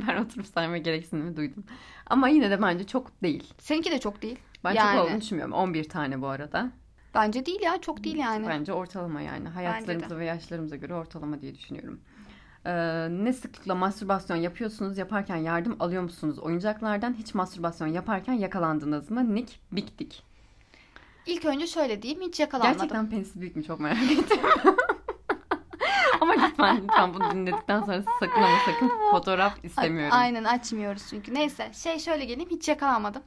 ben oturup sayma gereksinimi duydum. Ama yine de bence çok değil. Seninki de çok değil. Ben Yani. çok olduğunu düşünmüyorum. 11 tane bu arada. Bence değil ya. Çok değil yani. Bence ortalama yani. Hayatlarımıza ve yaşlarımıza göre ortalama diye düşünüyorum. Ee, ne sıklıkla mastürbasyon yapıyorsunuz? Yaparken yardım alıyor musunuz oyuncaklardan? Hiç mastürbasyon yaparken yakalandınız mı? Nick Big Dick. İlk önce şöyle diyeyim hiç yakalanmadım. Gerçekten penisi büyük mü çok merak ettim. ama lütfen lütfen bunu dinledikten sonra sakın ama sakın fotoğraf istemiyorum. Aynen açmıyoruz çünkü. Neyse şey şöyle geleyim hiç yakalanmadım.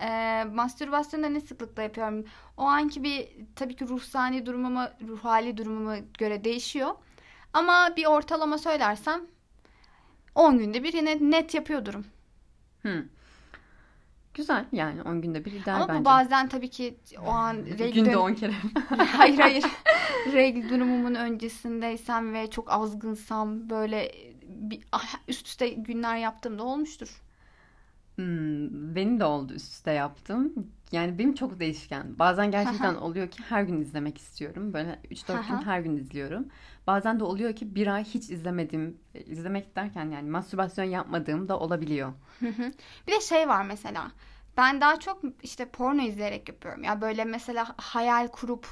Ee, mastürbasyonu ne sıklıkla yapıyorum? O anki bir tabii ki ruhsani durumuma, ruh hali durumuma göre değişiyor. Ama bir ortalama söylersem 10 günde bir yine net yapıyordurum. Hmm. Güzel yani 10 günde bir ideal Ama bence. bu bazen tabii ki o an regl Günde dön- 10 kere. hayır hayır. regl durumumun öncesindeysem ve çok azgınsam böyle bir, ah, üst üste günler yaptığımda olmuştur. Hmm, benim de oldu üst üste yaptım. Yani benim çok değişken. Bazen gerçekten oluyor ki her gün izlemek istiyorum. Böyle 3-4 gün her gün izliyorum. Bazen de oluyor ki bir ay hiç izlemedim. E, İzlemek derken yani mastürbasyon yapmadığım da olabiliyor. Hı hı. Bir de şey var mesela. Ben daha çok işte porno izleyerek yapıyorum. Ya böyle mesela hayal kurup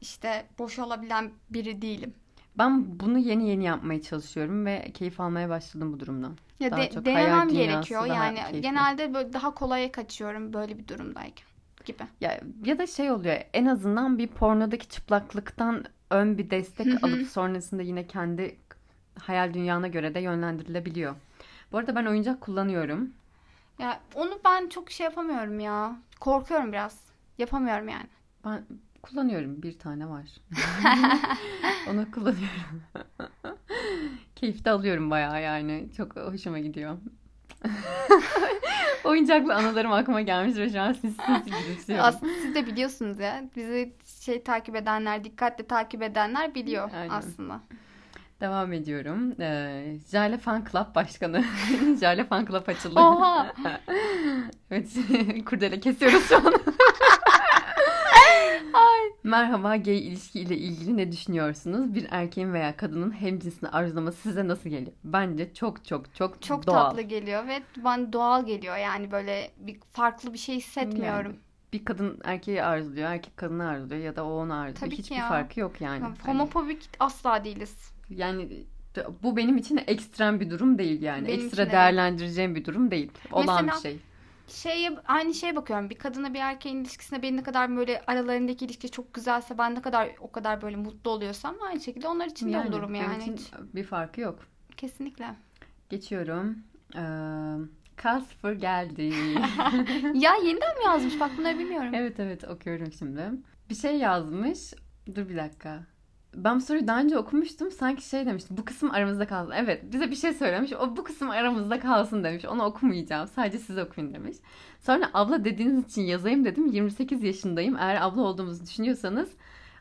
işte boş olabilen biri değilim. Ben bunu yeni yeni yapmaya çalışıyorum ve keyif almaya başladım bu durumdan. Ya Daha de- çok denemem gerekiyor. Yani keyifli. genelde böyle daha kolaya kaçıyorum böyle bir durumdayken gibi. Ya, ya da şey oluyor en azından bir pornodaki çıplaklıktan ön bir destek alıp sonrasında yine kendi hayal dünyana göre de yönlendirilebiliyor. Bu arada ben oyuncak kullanıyorum. Ya onu ben çok şey yapamıyorum ya. Korkuyorum biraz. Yapamıyorum yani. Ben kullanıyorum. Bir tane var. Onu kullanıyorum. Keyif de alıyorum bayağı yani. Çok hoşuma gidiyor. Oyuncaklı anılarım aklıma gelmiş ve şu an siz siz. Aslında siz de biliyorsunuz ya. Bizi şey takip edenler, dikkatle takip edenler biliyor Aynen. aslında. Devam ediyorum. Ee, Jale Fan Club başkanı. Jale Fan Club açıldı. Oha! evet. Kurdele kesiyoruz şu an. Merhaba gay ilişki ile ilgili ne düşünüyorsunuz? Bir erkeğin veya kadının hemcinsini arzulaması size nasıl geliyor? Bence çok çok çok Çok doğal. tatlı geliyor ve bana doğal geliyor. Yani böyle bir farklı bir şey hissetmiyorum. Yani bir kadın erkeği arzuluyor, erkek kadını arzuluyor ya da o onu arzuluyor. Tabii ki Hiçbir ya. farkı yok yani. Yani Hani- homofobik asla değiliz. yani bu benim için ekstrem bir durum değil yani. Benim Ekstra için de. değerlendireceğim bir durum değil. Olan Mesela- bir şey. Şeye, aynı şeye bakıyorum. Bir kadına bir erkeğin ilişkisine benim ne kadar böyle aralarındaki ilişki çok güzelse ben ne kadar o kadar böyle mutlu oluyorsam aynı şekilde onlar için de olurum benim yani. için Hiç- bir farkı yok. Kesinlikle. Geçiyorum. Ee, Casper geldi. ya yeniden mi yazmış? Bak bunları bilmiyorum. evet evet okuyorum şimdi. Bir şey yazmış. Dur bir dakika. Ben bu soruyu daha önce okumuştum. Sanki şey demişti. Bu kısım aramızda kalsın. Evet bize bir şey söylemiş. O bu kısım aramızda kalsın demiş. Onu okumayacağım. Sadece siz okuyun demiş. Sonra abla dediğiniz için yazayım dedim. 28 yaşındayım. Eğer abla olduğumuzu düşünüyorsanız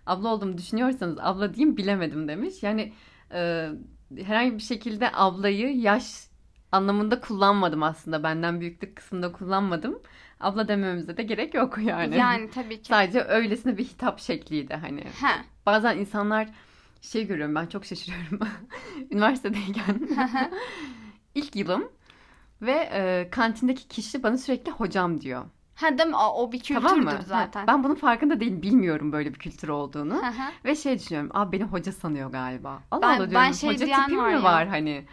abla olduğumu düşünüyorsanız abla diyeyim bilemedim demiş. Yani e, herhangi bir şekilde ablayı yaş anlamında kullanmadım aslında. Benden büyüklük kısmında kullanmadım. Abla dememize de gerek yok yani. Yani tabii ki. Sadece öylesine bir hitap şekliydi hani. He. Bazen insanlar şey görüyorum ben çok şaşırıyorum. Üniversitedeyken ilk yılım ve e, kantindeki kişi bana sürekli hocam diyor. Ha değil mi? O, bir kültürdür tamam mı? zaten. Ha, ben bunun farkında değilim. Bilmiyorum böyle bir kültür olduğunu. Hı hı. ve şey düşünüyorum. Aa beni hoca sanıyor galiba. Allah Ben- Allah ben diyorum. şey hoca tipi var mi ya. var hani?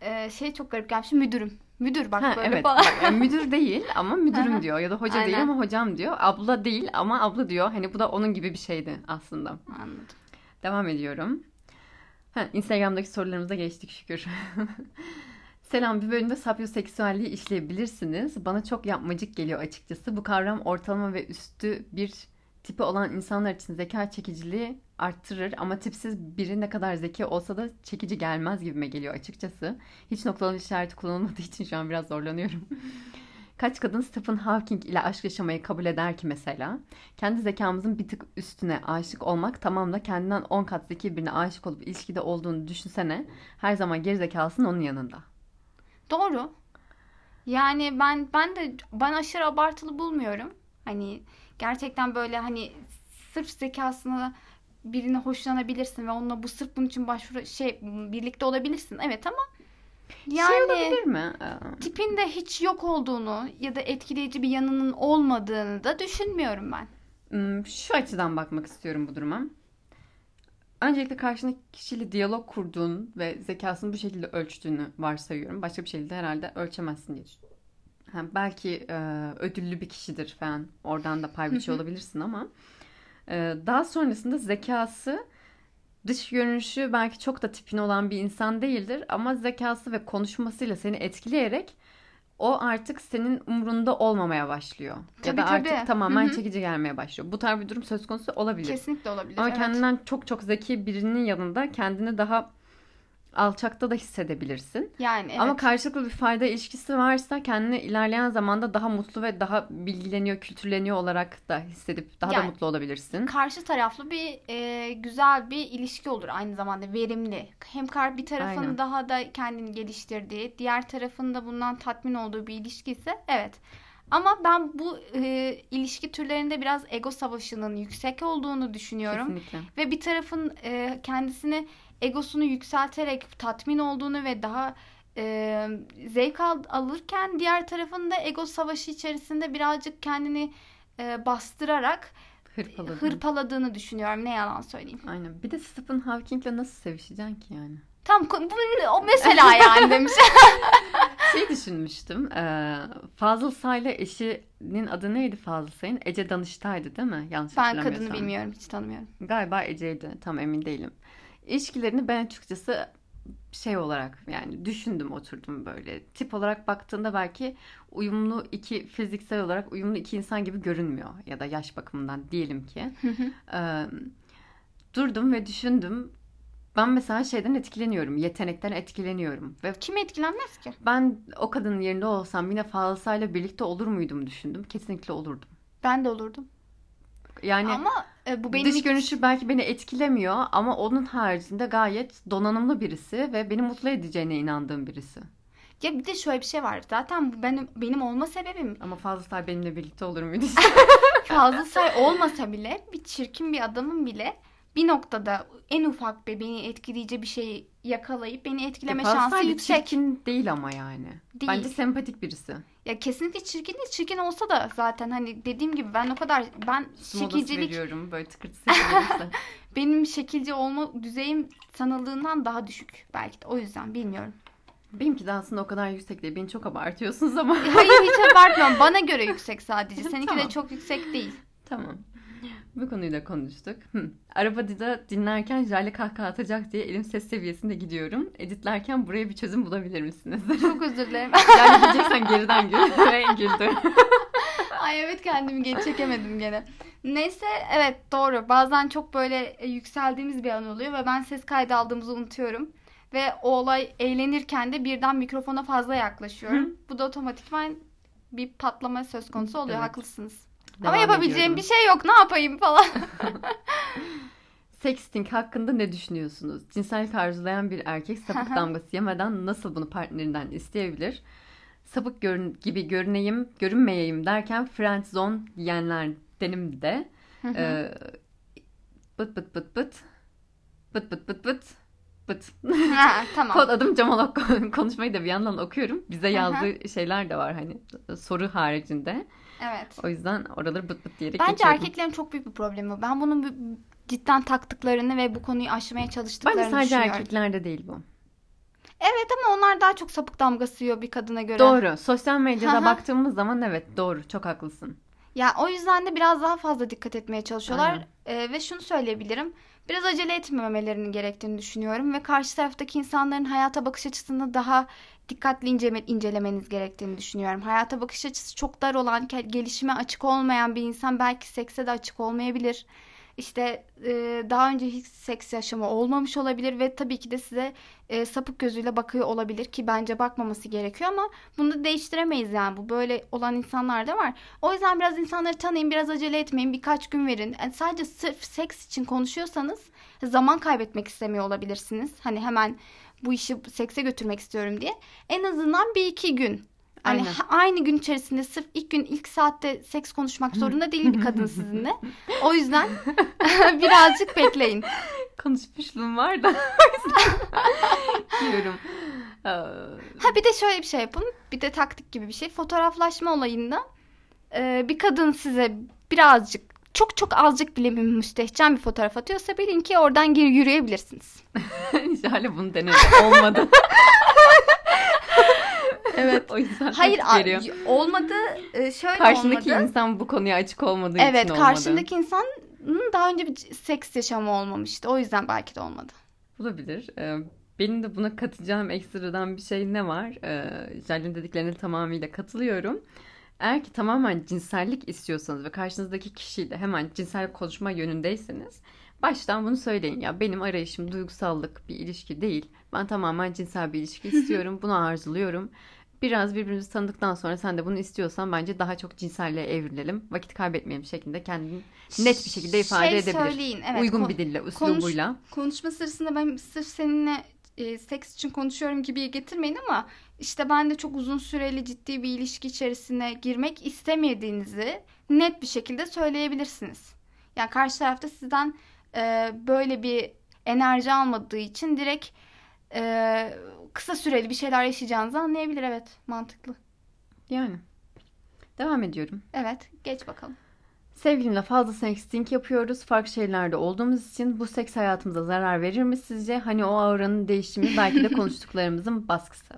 Ee, şey çok garip gelmiş. Müdürüm. Müdür bak Ha, böyle evet. falan. Bak, yani müdür değil ama müdürüm diyor. Ya da hoca değil Aynen. ama hocam diyor. Abla değil ama abla diyor. Hani bu da onun gibi bir şeydi aslında. Anladım. Devam ediyorum. Ha, Instagram'daki sorularımıza geçtik şükür. Selam bir bölümde sapyoseksüelliği işleyebilirsiniz. Bana çok yapmacık geliyor açıkçası. Bu kavram ortalama ve üstü bir tipi olan insanlar için zeka çekiciliği arttırır ama tipsiz biri ne kadar zeki olsa da çekici gelmez gibime geliyor açıkçası. Hiç noktalama işareti kullanılmadığı için şu an biraz zorlanıyorum. Kaç kadın Stephen Hawking ile aşk yaşamayı kabul eder ki mesela? Kendi zekamızın bir tık üstüne aşık olmak tamam da kendinden 10 kat zeki birine aşık olup ilişkide olduğunu düşünsene. Her zaman gerizekalısın onun yanında. Doğru. Yani ben ben de ben aşırı abartılı bulmuyorum. Hani gerçekten böyle hani sırf zekasına birine hoşlanabilirsin ve onunla bu sırf bunun için başvuru şey birlikte olabilirsin. Evet ama Şey yani olabilir mi? Tipinde hiç yok olduğunu ya da etkileyici bir yanının olmadığını da düşünmüyorum ben. hmm, Şu açıdan bakmak istiyorum bu duruma. öncelikle karşındaki kişiyle diyalog kurduğun ve zekasını bu şekilde ölçtüğünü varsayıyorum. Başka bir şekilde herhalde ölçemezsin diye. Ha, belki e, ödüllü bir kişidir falan. Oradan da pay biçiyor olabilirsin ama daha sonrasında zekası dış görünüşü belki çok da tipin olan bir insan değildir ama zekası ve konuşmasıyla seni etkileyerek o artık senin umrunda olmamaya başlıyor. Tabii, ya da artık tabii. tamamen Hı hı. çekici gelmeye başlıyor. Bu tarz bir durum söz konusu olabilir. Kesinlikle olabilir. Ama evet. kendinden çok çok zeki birinin yanında kendini daha alçakta da hissedebilirsin. Yani evet. Ama karşılıklı bir fayda ilişkisi varsa kendini ilerleyen zamanda daha mutlu ve daha bilgileniyor, kültürleniyor olarak da hissedip daha da Yani- mutlu olabilirsin. karşı taraflı bir e, güzel bir ilişki olur aynı zamanda verimli. Hem kar bir tarafın Aynen. daha da kendini geliştirdiği, diğer tarafın da bundan tatmin olduğu bir ilişki ise evet. Ama ben bu e, ilişki türlerinde biraz ego savaşının yüksek olduğunu düşünüyorum. Kesinlikle. Ve bir tarafın e, kendisini egosunu yükselterek tatmin olduğunu ve daha e, zevk al- alırken diğer tarafın da ego savaşı içerisinde birazcık kendini e, bastırarak Hırpaladım. hırpaladığını düşünüyorum. Ne yalan söyleyeyim. Aynen. Bir de Stephen Hawking'le nasıl sevişeceksin ki yani? Tam o mesela yani demiş. Şey düşünmüştüm. E, Fazıl Say'la eşinin adı neydi Fazıl Say'ın? Ece Danıştay'dı değil mi? Yanlış ben kadını bilmiyorum. Hiç tanımıyorum. Galiba Ece'ydi. Tam emin değilim. İlişkilerini ben açıkçası şey olarak yani düşündüm oturdum böyle. Tip olarak baktığında belki uyumlu iki fiziksel olarak uyumlu iki insan gibi görünmüyor. Ya da yaş bakımından diyelim ki. Ee, durdum ve düşündüm. Ben mesela şeyden etkileniyorum. Yetenekten etkileniyorum. Ve Kim etkilenmez ki? ben o kadının yerinde olsam yine Falsa'yla birlikte olur muydum düşündüm. Kesinlikle olurdum. Ben de olurdum. Yani Ama e, bu benim Dış hiç- görünüşü belki beni etkilemiyor ama onun haricinde gayet donanımlı birisi ve beni mutlu edeceğine inandığım birisi. ya bir de şöyle bir şey var. Zaten bu benim benim olma sebebim Ama fazla say benimle birlikte olur muydu? fazla say olmasa bile bir çirkin bir adamın bile bir noktada en ufak bir beni etkileyici bir şeyi yakalayıp beni etkileme Fazla şansı yüksek. Çirkin değil ama yani. Değil. Bence sempatik birisi. Ya kesinlikle çirkin değil. Çirkin olsa da zaten hani dediğim gibi ben o kadar ben modası şekilcilik veriyorum böyle tıkırtı sesi verirse. benim şekilci olma düzeyim sanıldığından daha düşük belki de o yüzden bilmiyorum. Benimki de aslında o kadar yüksek değil. Beni çok abartıyorsunuz ama. Hayır hiç abartmıyorum. Bana göre yüksek sadece. Seninki Tamam. de çok yüksek değil. tamam. Bu konuyu da konuştuk. Hı. Arabada dinlerken Jale kahkaha atacak diye elim ses seviyesinde gidiyorum. Editlerken buraya bir çözüm bulabilir misiniz? Çok özür dilerim. Yani diyeceksen geriden gül. Güldü. Ay evet kendimi geri çekemedim gene. Neyse evet doğru. Bazen çok böyle e, yükseldiğimiz bir an oluyor ve ben ses kaydı aldığımızı unutuyorum. Ve o olay eğlenirken de birden mikrofona fazla yaklaşıyorum. Bu da otomatikman bir patlama söz konusu oluyor. Evet. Haklısınız. Devam Ama yapabileceğim ediyorum. bir şey yok. Ne yapayım falan. Sexting hakkında ne düşünüyorsunuz? Cinsellik arzulayan bir erkek sapık damgası yemeden nasıl bunu partnerinden isteyebilir? Sapık görün gibi görüneyim, görünmeyeyim derken friend zone yiyenlerdenim de. Ee, bıt bıt bıt bıt. Bıt bıt bıt bıt. Bıt. ha, tamam. Kod adım Cemal konuşmayı da bir yandan okuyorum. Bize yazdığı şeyler de var hani soru haricinde. Evet. O yüzden oraları bıt bıt diyerek Bence geçiyorum. erkeklerin çok büyük bir problemi. Ben bunun cidden taktıklarını ve bu konuyu aşmaya çalıştıklarını Bence sadece erkeklerde değil bu. Evet ama onlar daha çok sapık damgası yiyor bir kadına göre. Doğru. Sosyal medyada baktığımız zaman evet doğru. Çok haklısın. Ya o yüzden de biraz daha fazla dikkat etmeye çalışıyorlar. Ee, ve şunu söyleyebilirim. Biraz acele etmemelerinin gerektiğini düşünüyorum ve karşı taraftaki insanların hayata bakış açısını daha dikkatli incele- incelemeniz gerektiğini düşünüyorum. Hayata bakış açısı çok dar olan, gelişime açık olmayan bir insan belki sekse de açık olmayabilir. İşte e, daha önce hiç seks yaşamı olmamış olabilir ve tabii ki de size e, sapık gözüyle bakıyor olabilir ki bence bakmaması gerekiyor ama bunu da değiştiremeyiz yani bu böyle olan insanlar da var. O yüzden biraz insanları tanıyın, biraz acele etmeyin, birkaç gün verin. Yani sadece sırf seks için konuşuyorsanız zaman kaybetmek istemiyor olabilirsiniz. Hani hemen bu işi sekse götürmek istiyorum diye. En azından bir iki gün. Hani Aynen. aynı gün içerisinde sırf ilk gün ilk saatte seks konuşmak zorunda değil bir kadın sizinle. O yüzden birazcık bekleyin. Konuşmuşluğum var da. Diyorum. Ee, Ha bir de şöyle bir şey yapın. Bir de taktik gibi bir şey. Fotoğraflaşma olayında e, bir kadın size birazcık çok çok azıcık bile bir müstehcen bir fotoğraf atıyorsa bilin ki oradan geri yürüyebilirsiniz. Jale bunu denedi. Olmadı. Evet. o yüzden Hayır a- olmadı e, şöyle Karşındaki olmadı. insan bu konuya açık olmadığı Evet için olmadı. karşındaki insanın daha önce bir seks yaşamı olmamıştı. O yüzden belki de olmadı. Olabilir. Ee, benim de buna katacağım ekstradan bir şey ne var? Ee, Jale'nin dediklerine tamamıyla katılıyorum. Eğer ki tamamen cinsellik istiyorsanız ve karşınızdaki kişiyle hemen cinsel konuşma yönündeyseniz baştan bunu söyleyin. Ya benim arayışım duygusallık bir ilişki değil. Ben tamamen cinsel bir ilişki istiyorum. Bunu arzuluyorum. Biraz birbirimizi tanıdıktan sonra sen de bunu istiyorsan bence daha çok cinselliğe evrilelim. Vakit kaybetmeyelim şeklinde kendini net bir şekilde ifade şey edebilir. söyleyin. Evet, Uygun bir dille, üslubuyla. Konuşma sırasında ben sırf seninle e, seks için konuşuyorum gibiye getirmeyin ama işte ben de çok uzun süreli ciddi bir ilişki içerisine girmek istemediğinizi net bir şekilde söyleyebilirsiniz. Yani karşı tarafta sizden e, böyle bir enerji almadığı için direkt e, kısa süreli bir şeyler yaşayacağınızı anlayabilir. Evet mantıklı. Yani. Devam ediyorum. Evet geç bakalım. Sevgilimle fazla sexting yapıyoruz. Farklı şeylerde olduğumuz için bu seks hayatımıza zarar verir mi sizce? Hani o auranın değişimi belki de konuştuklarımızın baskısı.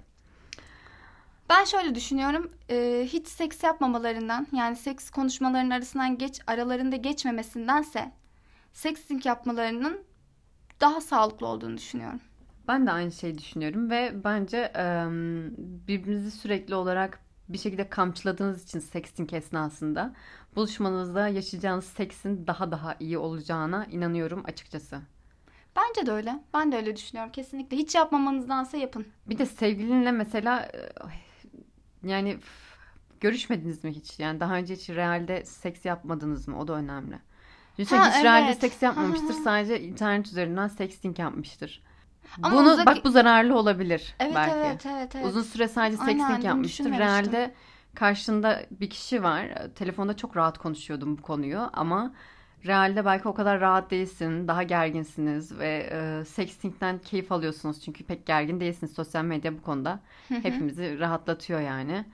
Ben şöyle düşünüyorum. e, hiç seks yapmamalarından yani seks konuşmalarının arasından geç aralarında geçmemesindense sexting yapmalarının daha sağlıklı olduğunu düşünüyorum. Ben de aynı şeyi düşünüyorum ve bence em, birbirinizi sürekli olarak bir şekilde kamçıladığınız için sexting esnasında buluşmanızda yaşayacağınız seksin daha daha iyi olacağına inanıyorum açıkçası. Bence de öyle. Ben de öyle düşünüyorum kesinlikle. Hiç yapmamanızdansa yapın. Bir de sevgilinle mesela e, yani görüşmediniz mi hiç? Yani daha önce hiç realde seks yapmadınız mı? O da önemli. Düşünsene hiç realde evet. seks yapmamıştır. Sadece internet üzerinden sexting yapmıştır. Ama Bunu uzak- bak bu zararlı olabilir Evet belki. evet evet evet. Uzun süre sadece sexting yapmıştır. Realde karşında bir kişi var. Telefonda çok rahat konuşuyordum bu konuyu ama realde belki o kadar rahat değilsin. Daha gerginsiniz ve e, sexting'den keyif alıyorsunuz. Çünkü pek gergin değilsiniz. Sosyal medya bu konuda hepimizi rahatlatıyor yani.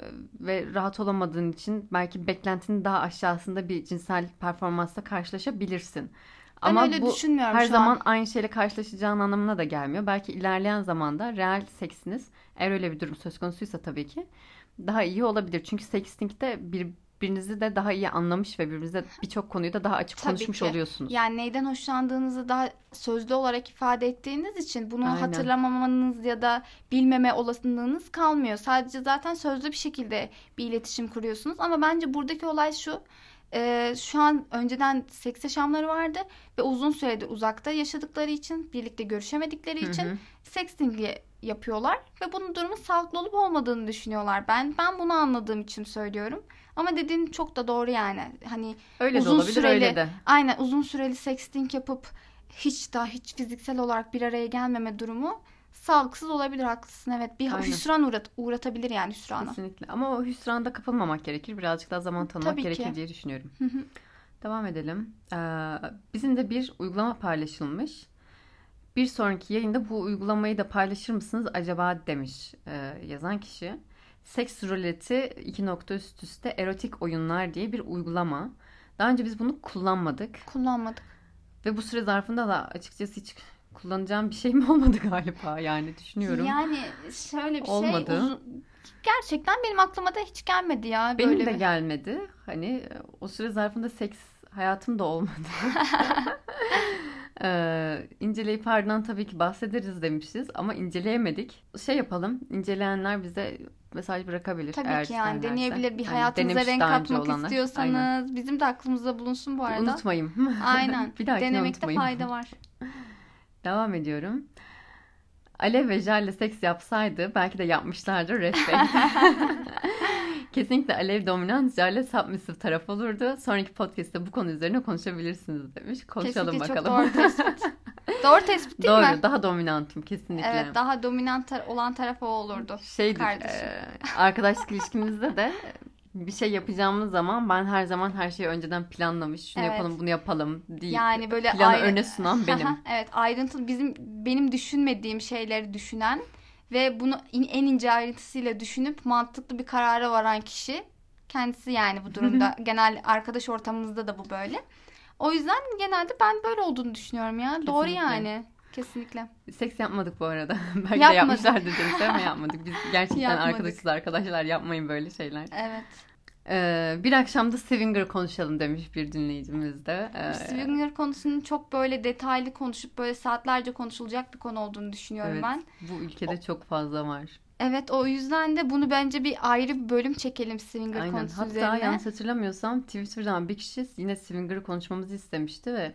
E, Ve rahat olamadığın için belki beklentinin daha aşağısında bir cinsel performansla karşılaşabilirsin. Ama öyle bu düşünmüyorum her zaman an. aynı şeyle karşılaşacağın anlamına da gelmiyor. Belki ilerleyen zamanda real seksiniz eğer öyle bir durum söz konusuysa tabii ki daha iyi olabilir. Çünkü sexting'de birbirinizi de daha iyi anlamış ve birbirinize birçok konuyu da daha açık Tabii konuşmuş ki. oluyorsunuz. Yani neyden hoşlandığınızı daha sözlü olarak ifade ettiğiniz için bunu Aynen. hatırlamamanız ya da bilmeme olasılığınız kalmıyor. Sadece zaten sözlü bir şekilde bir iletişim kuruyorsunuz. Ama bence buradaki olay şu. E, şu an önceden seks yaşamları vardı ve uzun süredir uzakta yaşadıkları için, birlikte görüşemedikleri için hı. sexting yapıyorlar ve bunun durumu sağlıklı olup olmadığını düşünüyorlar. Ben ben bunu anladığım için söylüyorum. Ama dediğin çok da doğru yani. Hani Öyle de uzun olabilir süreli- öyle de. Aynen uzun süreli sexting yapıp hiç daha hiç fiziksel olarak bir araya gelmeme durumu sağlıksız olabilir haklısın evet bir Aynen. hüsran uğrat uğratabilir yani hüsrana. Kesinlikle. Ama o hüsranda kapılmamak gerekir. Birazcık daha zaman tanımak Tabii ki. gerekir diye düşünüyorum. Hı hı. Devam edelim. Ee, bizim de bir uygulama paylaşılmış. Bir sonraki yayında bu uygulamayı da paylaşır mısınız acaba demiş e, yazan kişi. Seks ruleti iki nokta üst üste erotik oyunlar diye bir uygulama. Daha önce biz bunu kullanmadık. Kullanmadık. Ve bu süre zarfında da açıkçası hiç kullanacağım bir şeyim olmadı galiba yani düşünüyorum. Yani şöyle bir Olmadı. şey uzun- gerçekten benim aklıma da hiç gelmedi ya Benim böyle de bir- gelmedi. Hani e, o süre zarfında seks hayatım da olmadı. ee, inceleyip ardından tabii ki bahsederiz demişiz ama inceleyemedik. Şey yapalım, inceleyenler bize mesaj bırakabilir. Tabii eğer ki yani deneyebilir bir Hani hayatınıza denemiş renk katmak olanlar. istiyorsanız Aynen. bizim de aklımızda bulunsun bu arada. Unutmayın. Aynen. bir Denemekte unutmayın. fayda var. Devam ediyorum. Alev ve Jale seks yapsaydı belki de yapmışlardır Bey. Kesinlikle Alev dominant, Jale submissive taraf olurdu. Sonraki podcast'te bu konu üzerine konuşabilirsiniz demiş. Konuşalım Kesinlikle çok bakalım. doğru tespit. doğru tespit değil Doğru, mi? daha dominantım kesinlikle. Evet daha dominant tar- olan taraf o olurdu. Şeydir, kardeşim. e, arkadaşlık ilişkimizde de bir şey yapacağımız zaman ben her zaman her şeyi önceden planlamış. Şunu Evet. yapalım, bunu yapalım deyip Yani böyle planı ayrı- öne sunan benim. evet ayrıntılı bizim benim düşünmediğim şeyleri düşünen ve bunu en ince ayrıntısıyla düşünüp mantıklı bir karara varan kişi Kendisi yani bu durumda. Genel arkadaş ortamımızda da bu böyle. O yüzden genelde ben böyle olduğunu düşünüyorum ya. Doğru Kesinlikle. yani. Kesinlikle. Seks yapmadık bu arada. Belki de Yapmadık. yapmışlardır demiş ama yapmadık. Biz gerçekten Yapmadık. arkadaşız arkadaşlar yapmayın böyle şeyler. Evet. Ee, bir akşamda Swinger konuşalım demiş bir dinleyicimiz de. Ee, Swinger konusunun çok böyle detaylı konuşup böyle saatlerce konuşulacak bir konu olduğunu düşünüyorum evet, ben. bu ülkede çok fazla var. Evet o yüzden de bunu bence bir ayrı bir bölüm çekelim Swinger Aynen. konusu Hatta üzerine. yanlış hatırlamıyorsam Twitter'dan bir kişi yine Swinger'ı konuşmamızı istemişti ve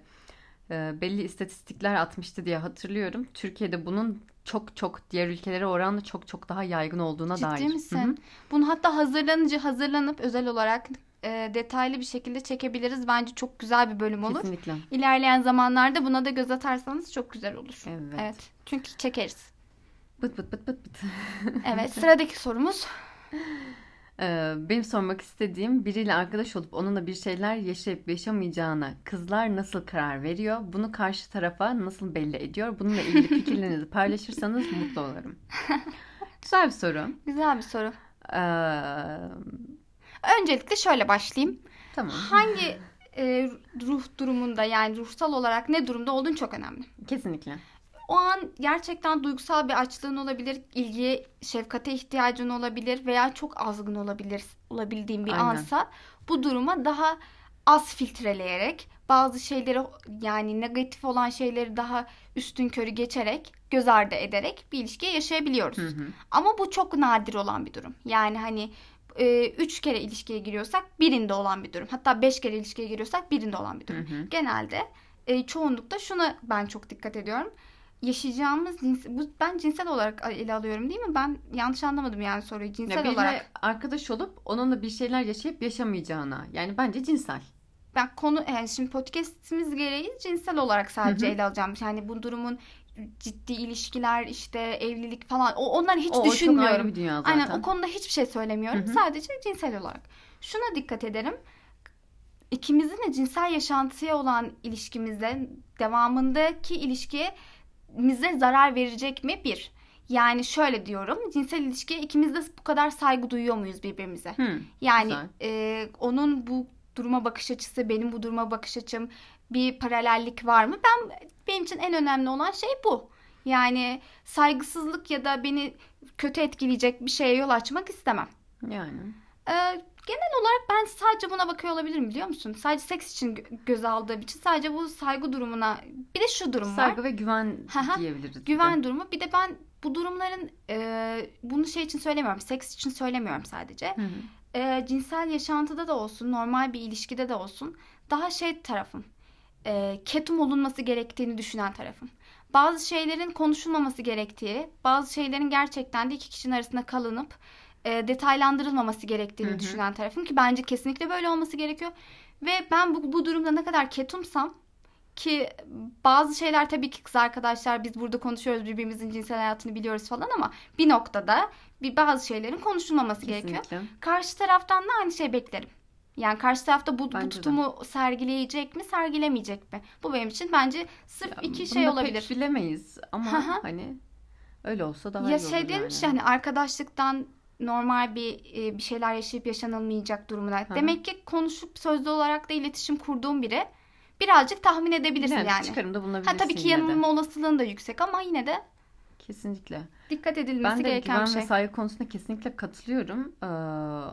belli istatistikler atmıştı diye hatırlıyorum. Türkiye'de bunun çok çok diğer ülkelere oranla çok çok daha yaygın olduğuna Ciddi dair. misin? Hı hı. Bunu hatta hazırlanıcı hazırlanıp özel olarak e, detaylı bir şekilde çekebiliriz. Bence çok güzel bir bölüm olur. Kesinlikle. İlerleyen zamanlarda buna da göz atarsanız çok güzel olur. Evet. Evet. Çünkü çekeriz. Bıt bıt bıt bıt bıt. Evet. sıradaki sorumuz. Ee, benim sormak istediğim biriyle arkadaş olup onunla bir şeyler yaşayıp yaşamayacağına kızlar nasıl karar veriyor? Bunu karşı tarafa nasıl belli ediyor? Bununla ilgili fikirlerinizi paylaşırsanız mutlu olurum. Güzel bir soru. Güzel bir soru. Ee, Öncelikle şöyle başlayayım. tamam. Hangi e, ruh durumunda yani ruhsal olarak ne durumda olduğun çok önemli. Kesinlikle. O an gerçekten duygusal bir açlığın olabilir, ilgiye, şefkate ihtiyacın olabilir veya çok azgın olabilir, olabildiğin bir Aynen. ansa bu duruma daha az filtreleyerek bazı şeyleri yani negatif olan şeyleri daha üstün körü geçerek göz ardı ederek bir ilişki yaşayabiliyoruz. Hı hı. Ama bu çok nadir olan bir durum. Yani hani e, üç kere ilişkiye giriyorsak birinde olan bir durum. Hatta beş kere ilişkiye giriyorsak birinde olan bir durum. Hı hı. Genelde e, çoğunlukta şuna ben çok dikkat ediyorum. Yaşayacağımız cins, bu ben cinsel olarak ele alıyorum değil mi? Ben yanlış anlamadım yani soruyu cinsel Ya olarak. arkadaş olup onunla bir şeyler yaşayıp yaşamayacağına. Yani bence cinsel. Ben konu yani şimdi podcast'imiz gereği cinsel olarak sadece Hı hı. ele alacağım. Yani bu durumun ciddi ilişkiler işte evlilik falan o onları hiç o, o çok düşünmüyorum. ayrı bir dünya zaten. Aynen o konuda hiçbir şey söylemiyorum. Hı hı. Sadece cinsel olarak. Şuna dikkat ederim. İkimizin de cinsel yaşantıya olan ilişkimizde devamındaki ilişkiye bize zarar verecek mi? Bir. Yani şöyle diyorum. Cinsel ilişkiye ikimiz de bu kadar saygı duyuyor muyuz birbirimize? Hı, Yani güzel. e, onun bu duruma bakış açısı, benim bu duruma bakış açım bir paralellik var mı? Ben benim için en önemli olan şey bu. Yani saygısızlık ya da beni kötü etkileyecek bir şeye yol açmak istemem. Yani. Ee, genel olarak ben sadece buna bakıyor olabilirim biliyor musun? Sadece seks için gö- göze aldığım için sadece bu saygı durumuna bir de şu durum var. Saygı ve güven diyebiliriz. bir de. Güven durumu. Bir de ben bu durumların e, bunu şey için söylemiyorum. Seks için söylemiyorum sadece. Hı hı. E, cinsel yaşantıda da olsun, normal bir ilişkide de olsun daha şey tarafım. E, ketum olunması gerektiğini düşünen tarafım. Bazı şeylerin konuşulmaması gerektiği, bazı şeylerin gerçekten de iki kişinin arasında kalınıp e, detaylandırılmaması gerektiğini Hı hı. düşünen tarafım ki bence kesinlikle böyle olması gerekiyor. Ve ben bu, bu durumda ne kadar ketumsam ki bazı şeyler tabii ki kız arkadaşlar biz burada konuşuyoruz birbirimizin cinsel hayatını biliyoruz falan ama bir noktada bir bazı şeylerin konuşulmaması gerekiyor. Kesinlikle. Karşı taraftan da aynı şey beklerim. Yani karşı tarafta bu, bu Bence de. tutumu sergileyecek mi, sergilemeyecek mi? Bu benim için bence sırf Ya, iki şey olabilir. Pek bilemeyiz ama hani öyle olsa daha ya iyi olur şey dedim yani. hani arkadaşlıktan normal bir e, bir şeyler yaşayıp yaşanılmayacak durumuna. hı. Demek ki konuşup sözlü olarak da iletişim kurduğum biri birazcık tahmin edebilirsin Yani, yani. çıkarımda bulunabilirsin Ha tabii ki yanılma olasılığın da yüksek ama yine de Kesinlikle. dikkat edilmesi Ben de gereken güven bir şey. ve saygı konusunda kesinlikle katılıyorum. Ee,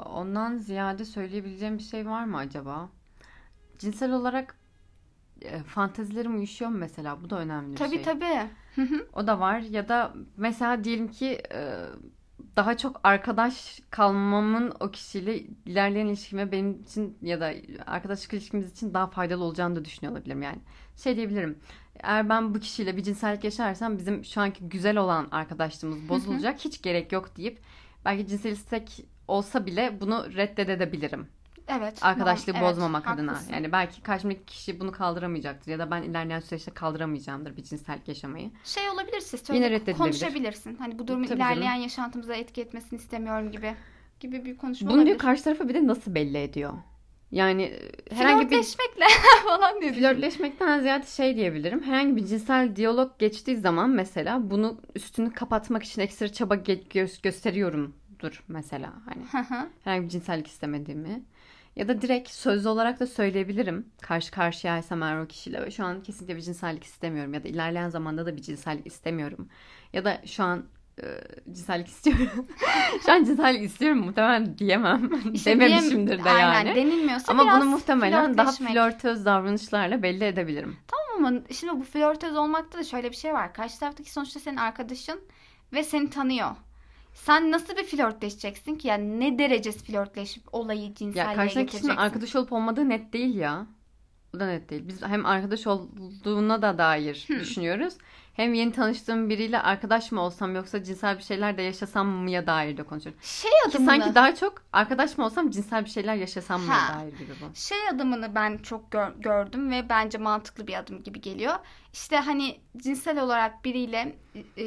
ondan ziyade söyleyebileceğim bir şey var mı acaba? Cinsel olarak e, fantezilerim uyuşuyor mu mesela? Bu da önemli bir Tabii şey. tabii. Hı. O da var. Ya da mesela diyelim ki e, daha çok arkadaş kalmamın o kişiyle ilerleyen ilişkime benim için ya da arkadaşlık ilişkimiz için daha faydalı olacağını da düşünüyor olabilirim yani. Şey diyebilirim. Eğer ben bu kişiyle bir cinsellik yaşarsam bizim şu anki güzel olan arkadaşlığımız bozulacak. Hiç gerek yok deyip belki cinsel istek olsa bile bunu reddedebilirim. Evet. Arkadaşlığı normal. Evet, bozmamak adına. haklısın. Yani belki karşımdaki kişi bunu kaldıramayacaktır ya da ben ilerleyen süreçte kaldıramayacağımdır bir cinsellik yaşamayı. şey olabilir siz Yine konuşabilirsin. Hani bu durumun Tabii ilerleyen yaşantımıza etki etmesini istemiyorum gibi gibi bir konuşma Bunu diyor olabilir. karşı tarafa bir de nasıl belli ediyor? Yani e, herhangi bir Flörtleşmekle falan diyor. flörtleşmekten ziyade şey diyebilirim. Herhangi bir cinsel diyalog geçtiği zaman mesela bunu üstünü kapatmak için ekstra çaba gö- gösteriyorum dur mesela hani herhangi bir cinsellik istemediğimi ya da direkt sözlü olarak da söyleyebilirim. Karşı karşıyaysam eğer o kişiyle ve şu an kesinlikle bir cinsellik istemiyorum ya da ilerleyen zamanda da bir cinsellik istemiyorum. Ya da şu an e, cinsellik istiyorum. şu an cinsellik istiyorum muhtemelen diyemem. İşte Dememişimdir de aynen, yani. denilmiyorsa Ama biraz bunu muhtemelen daha flörtöz davranışlarla belli edebilirim. Ama şimdi bu flörtöz olmakta da şöyle bir şey var. Karşı taraftaki sonuçta senin arkadaşın ve seni tanıyor. Sen nasıl bir flörtleşeceksin ki? Yani ne derece flörtleşip olayı cinselliğe Ya karşındaki kişinin getireceksin? arkadaş olup olmadığı net değil ya. O da net değil. Biz hem arkadaş olduğuna da dair düşünüyoruz. Hem yeni tanıştığım biriyle arkadaş mı olsam yoksa cinsel bir şeyler de yaşasam mıya dair de konuşuyoruz. Şey Ki adımını, sanki daha çok arkadaş mı olsam cinsel bir şeyler yaşasam mıya Ha. dair gibi bu. şey adımını ben çok gör- gördüm ve bence mantıklı bir adım gibi geliyor. İşte hani cinsel olarak biriyle e,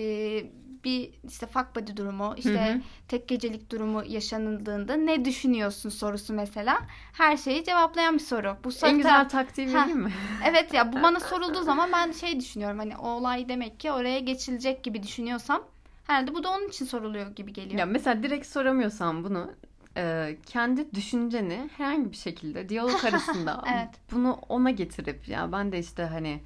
bir işte fuck buddy durumu, işte Hı hı. tek gecelik durumu yaşanıldığında ne düşünüyorsun sorusu mesela. Her şeyi cevaplayan bir soru. Bu En soru güzel taktiği Ha. mi? Evet ya bu bana sorulduğu zaman ben şey düşünüyorum hani o olay demek ki oraya geçilecek gibi düşünüyorsam herhalde bu da onun için soruluyor gibi geliyor. Ya mesela direkt soramıyorsam bunu e, kendi düşünceni herhangi bir şekilde diyalog arasında Evet. bunu ona getirip ya ben de işte hani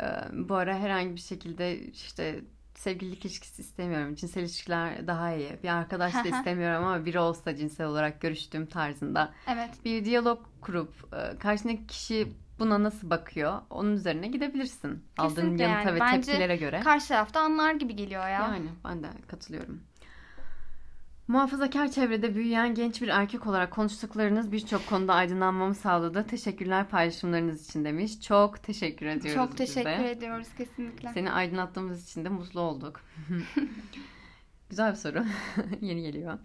e, bu ara herhangi bir şekilde işte sevgililik ilişkisi istemiyorum. Cinsel ilişkiler daha iyi. Bir arkadaş da istemiyorum ama biri olsa cinsel olarak görüştüğüm tarzında. Evet. Bir diyalog kurup e, karşındaki kişi buna nasıl bakıyor? Onun üzerine gidebilirsin. Aldığın Kesinlikle yanıta yani. ve Bence tepkilere göre. Karşı tarafta anlar gibi geliyor ya. Yani ben de katılıyorum. Muhafazakar çevrede büyüyen genç bir erkek olarak konuştuklarınız birçok konuda aydınlanmamı sağladı. Teşekkürler paylaşımlarınız için demiş. Çok teşekkür ediyoruz Çok teşekkür de. ediyoruz kesinlikle. Seni aydınlattığımız için de mutlu olduk. Güzel bir soru. Yeni geliyor.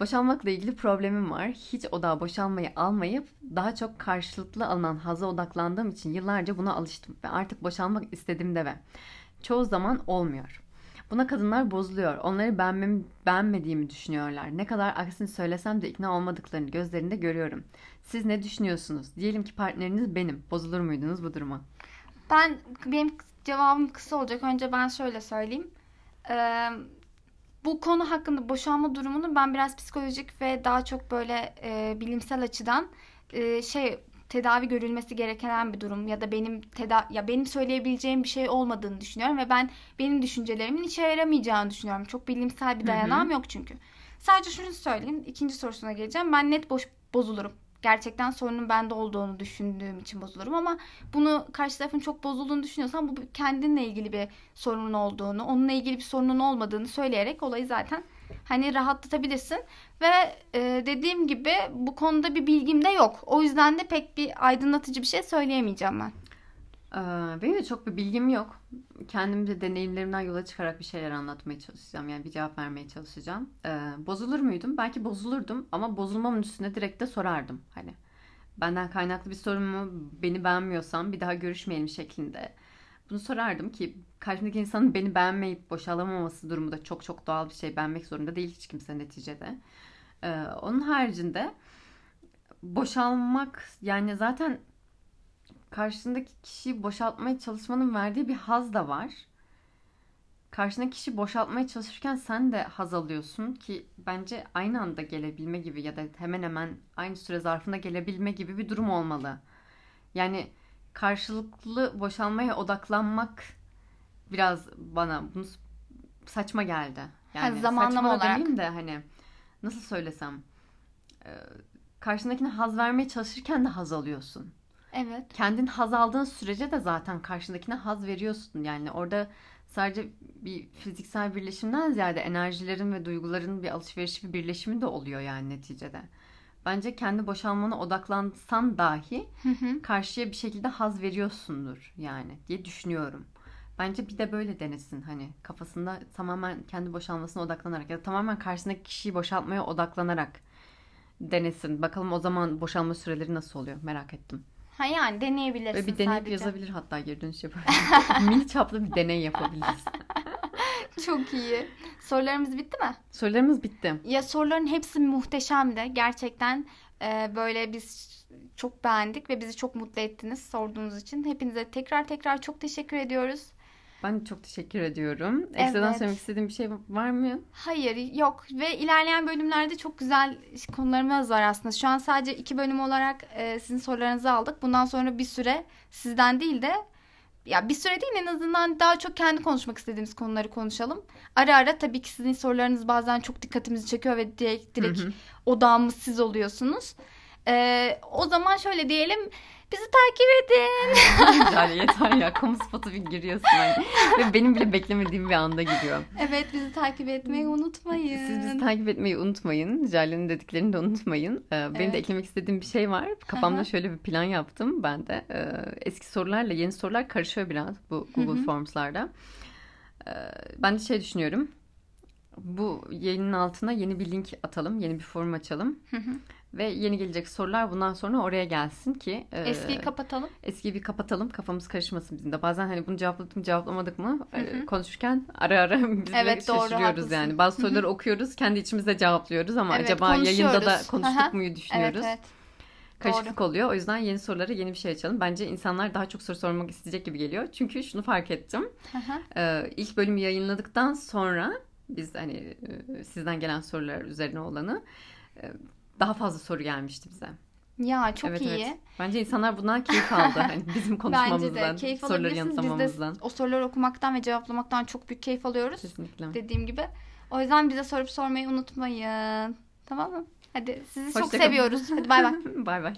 Boşanmakla ilgili problemim var. Hiç odağa boşanmayı almayıp daha çok karşılıklı alınan haza odaklandığım için yıllarca buna alıştım. Ve artık boşanmak istediğimde ve çoğu zaman olmuyor. Buna kadınlar bozuluyor. Onları beğenmem, beğenmediğimi düşünüyorlar. Ne kadar aksini söylesem de ikna olmadıklarını gözlerinde görüyorum. Siz ne düşünüyorsunuz? Diyelim ki partneriniz benim. Bozulur muydunuz bu duruma? Ben benim cevabım kısa olacak. Önce ben şöyle söyleyeyim. Ee, bu konu hakkında boşanma durumunu ben biraz psikolojik ve daha çok böyle e, bilimsel açıdan e, şey tedavi görülmesi gereken bir durum ya da benim teda ya benim söyleyebileceğim bir şey olmadığını düşünüyorum ve ben benim düşüncelerimin işe yaramayacağını düşünüyorum. Çok bilimsel bir dayanağım yok çünkü. Sadece şunu söyleyeyim. ikinci sorusuna geleceğim. Ben net boş bozulurum. Gerçekten sorunun bende olduğunu düşündüğüm için bozulurum ama bunu karşı tarafın çok bozulduğunu düşünüyorsan bu kendinle ilgili bir sorunun olduğunu, onunla ilgili bir sorunun olmadığını söyleyerek olayı zaten hani rahatlatabilirsin. Ve e, dediğim gibi bu konuda bir bilgim de yok. O yüzden de pek bir aydınlatıcı bir şey söyleyemeyeceğim ben. Ee, benim de çok bir bilgim yok. Kendim de deneyimlerimden yola çıkarak bir şeyler anlatmaya çalışacağım. Yani bir cevap vermeye çalışacağım. Ee, bozulur muydum? Belki bozulurdum ama bozulmamın üstüne direkt de sorardım. Hani benden kaynaklı bir sorun mu? Beni beğenmiyorsan bir daha görüşmeyelim şeklinde. Bunu sorardım ki karşımdaki insanın beni beğenmeyip boşalamaması durumu da çok çok doğal bir şey. Beğenmek zorunda değil hiç kimse neticede. Ee, onun haricinde boşalmak yani zaten karşındaki kişiyi boşaltmaya çalışmanın verdiği bir haz da var. Karşındaki kişi boşaltmaya çalışırken sen de haz alıyorsun ki bence aynı anda gelebilme gibi ya da hemen hemen aynı süre zarfında gelebilme gibi bir durum olmalı. Yani karşılıklı boşalmaya odaklanmak biraz bana bunu saçma geldi. Yani Ha, zamanlama saçma olarak. demeyeyim de hani nasıl söylesem e, karşındakine haz vermeye çalışırken de haz alıyorsun Evet. kendin haz aldığın sürece de zaten karşındakine haz veriyorsun. Yani orada sadece bir fiziksel birleşimden ziyade enerjilerin ve duyguların bir alışverişi bir birleşimi de oluyor yani neticede. Bence kendi boşalmana odaklansan dahi Hı hı. karşıya bir şekilde haz veriyorsundur yani diye düşünüyorum. Bence bir de böyle denesin hani kafasında tamamen kendi boşalmasına odaklanarak ya da tamamen karşısındaki kişiyi boşaltmaya odaklanarak denesin. Bakalım o zaman boşalma süreleri nasıl oluyor merak ettim. Ha yani deneyebilirsin Ve bir deneyip sadece. yazabilir hatta geri dönüş yapabilir. Mini çaplı bir deney yapabiliriz. Çok iyi. Sorularımız bitti mi? Sorularımız bitti. Ya soruların hepsi muhteşemdi. Gerçekten e, böyle biz çok beğendik ve bizi çok mutlu ettiniz sorduğunuz için. Hepinize tekrar tekrar çok teşekkür ediyoruz. Ben çok teşekkür ediyorum. Ekstradan Evet. söylemek istediğim bir şey var mı? Hayır yok ve ilerleyen bölümlerde çok güzel konularımız var aslında. Şu an sadece iki bölüm olarak e, sizin sorularınızı aldık. Bundan sonra bir süre sizden değil de ya bir süre değil en azından daha çok kendi konuşmak istediğimiz konuları konuşalım. Ara ara tabii ki sizin sorularınız bazen çok dikkatimizi çekiyor ve direkt, direkt Hı hı. odağımız siz oluyorsunuz. E, o zaman şöyle diyelim bizi takip edin. Güzel yeter ya. Kamu spotu bir giriyorsun. Hani. Ve benim bile beklemediğim bir anda giriyor. Evet bizi takip etmeyi unutmayın. Siz bizi takip etmeyi unutmayın. Jale'nin dediklerini de unutmayın. Ee, Benim Evet. de eklemek istediğim bir şey var. Kafamda şöyle bir plan yaptım ben de. Ee, Eski sorularla yeni sorular karışıyor biraz bu Google. Forms'larda. Ee, Ben de şey düşünüyorum. Bu yayının altına yeni bir link atalım. Yeni bir forum açalım. Hı hı. Ve yeni gelecek sorular bundan sonra oraya gelsin ki e, Eskiyi kapatalım. eskiyi bir kapatalım kafamız karışmasın bizim de. Bazen hani bunu cevapladık mı cevaplamadık mı Hı hı. e, konuşurken ara ara biz Evet, doğru, şaşırıyoruz haklısın. yani. Bazı soruları okuyoruz kendi içimizde cevaplıyoruz ama Evet, acaba yayında da konuştuk Aha. muyu düşünüyoruz. Evet evet. Karışıklık oluyor. O yüzden yeni sorulara yeni bir şey açalım. Bence insanlar daha çok soru sormak isteyecek gibi geliyor. Çünkü şunu fark ettim. Hı hı. Ee, ilk bölümü yayınladıktan sonra biz hani e, sizden gelen sorular üzerine olanı e, daha fazla soru gelmişti bize. Ya çok Evet, iyi. evet. Bence insanlar bundan keyif aldı. Hani bizim Bence konuşmamızdan, de keyif soruları alabilirsiniz. Biz de yanıtlamamızdan. o soruları okumaktan ve cevaplamaktan çok büyük keyif alıyoruz. Kesinlikle. Dediğim gibi. O yüzden bize sorup sormayı unutmayın. Tamam mı? Hadi sizi çok Hoşça kalın. seviyoruz. Hadi bay bay. bay bay.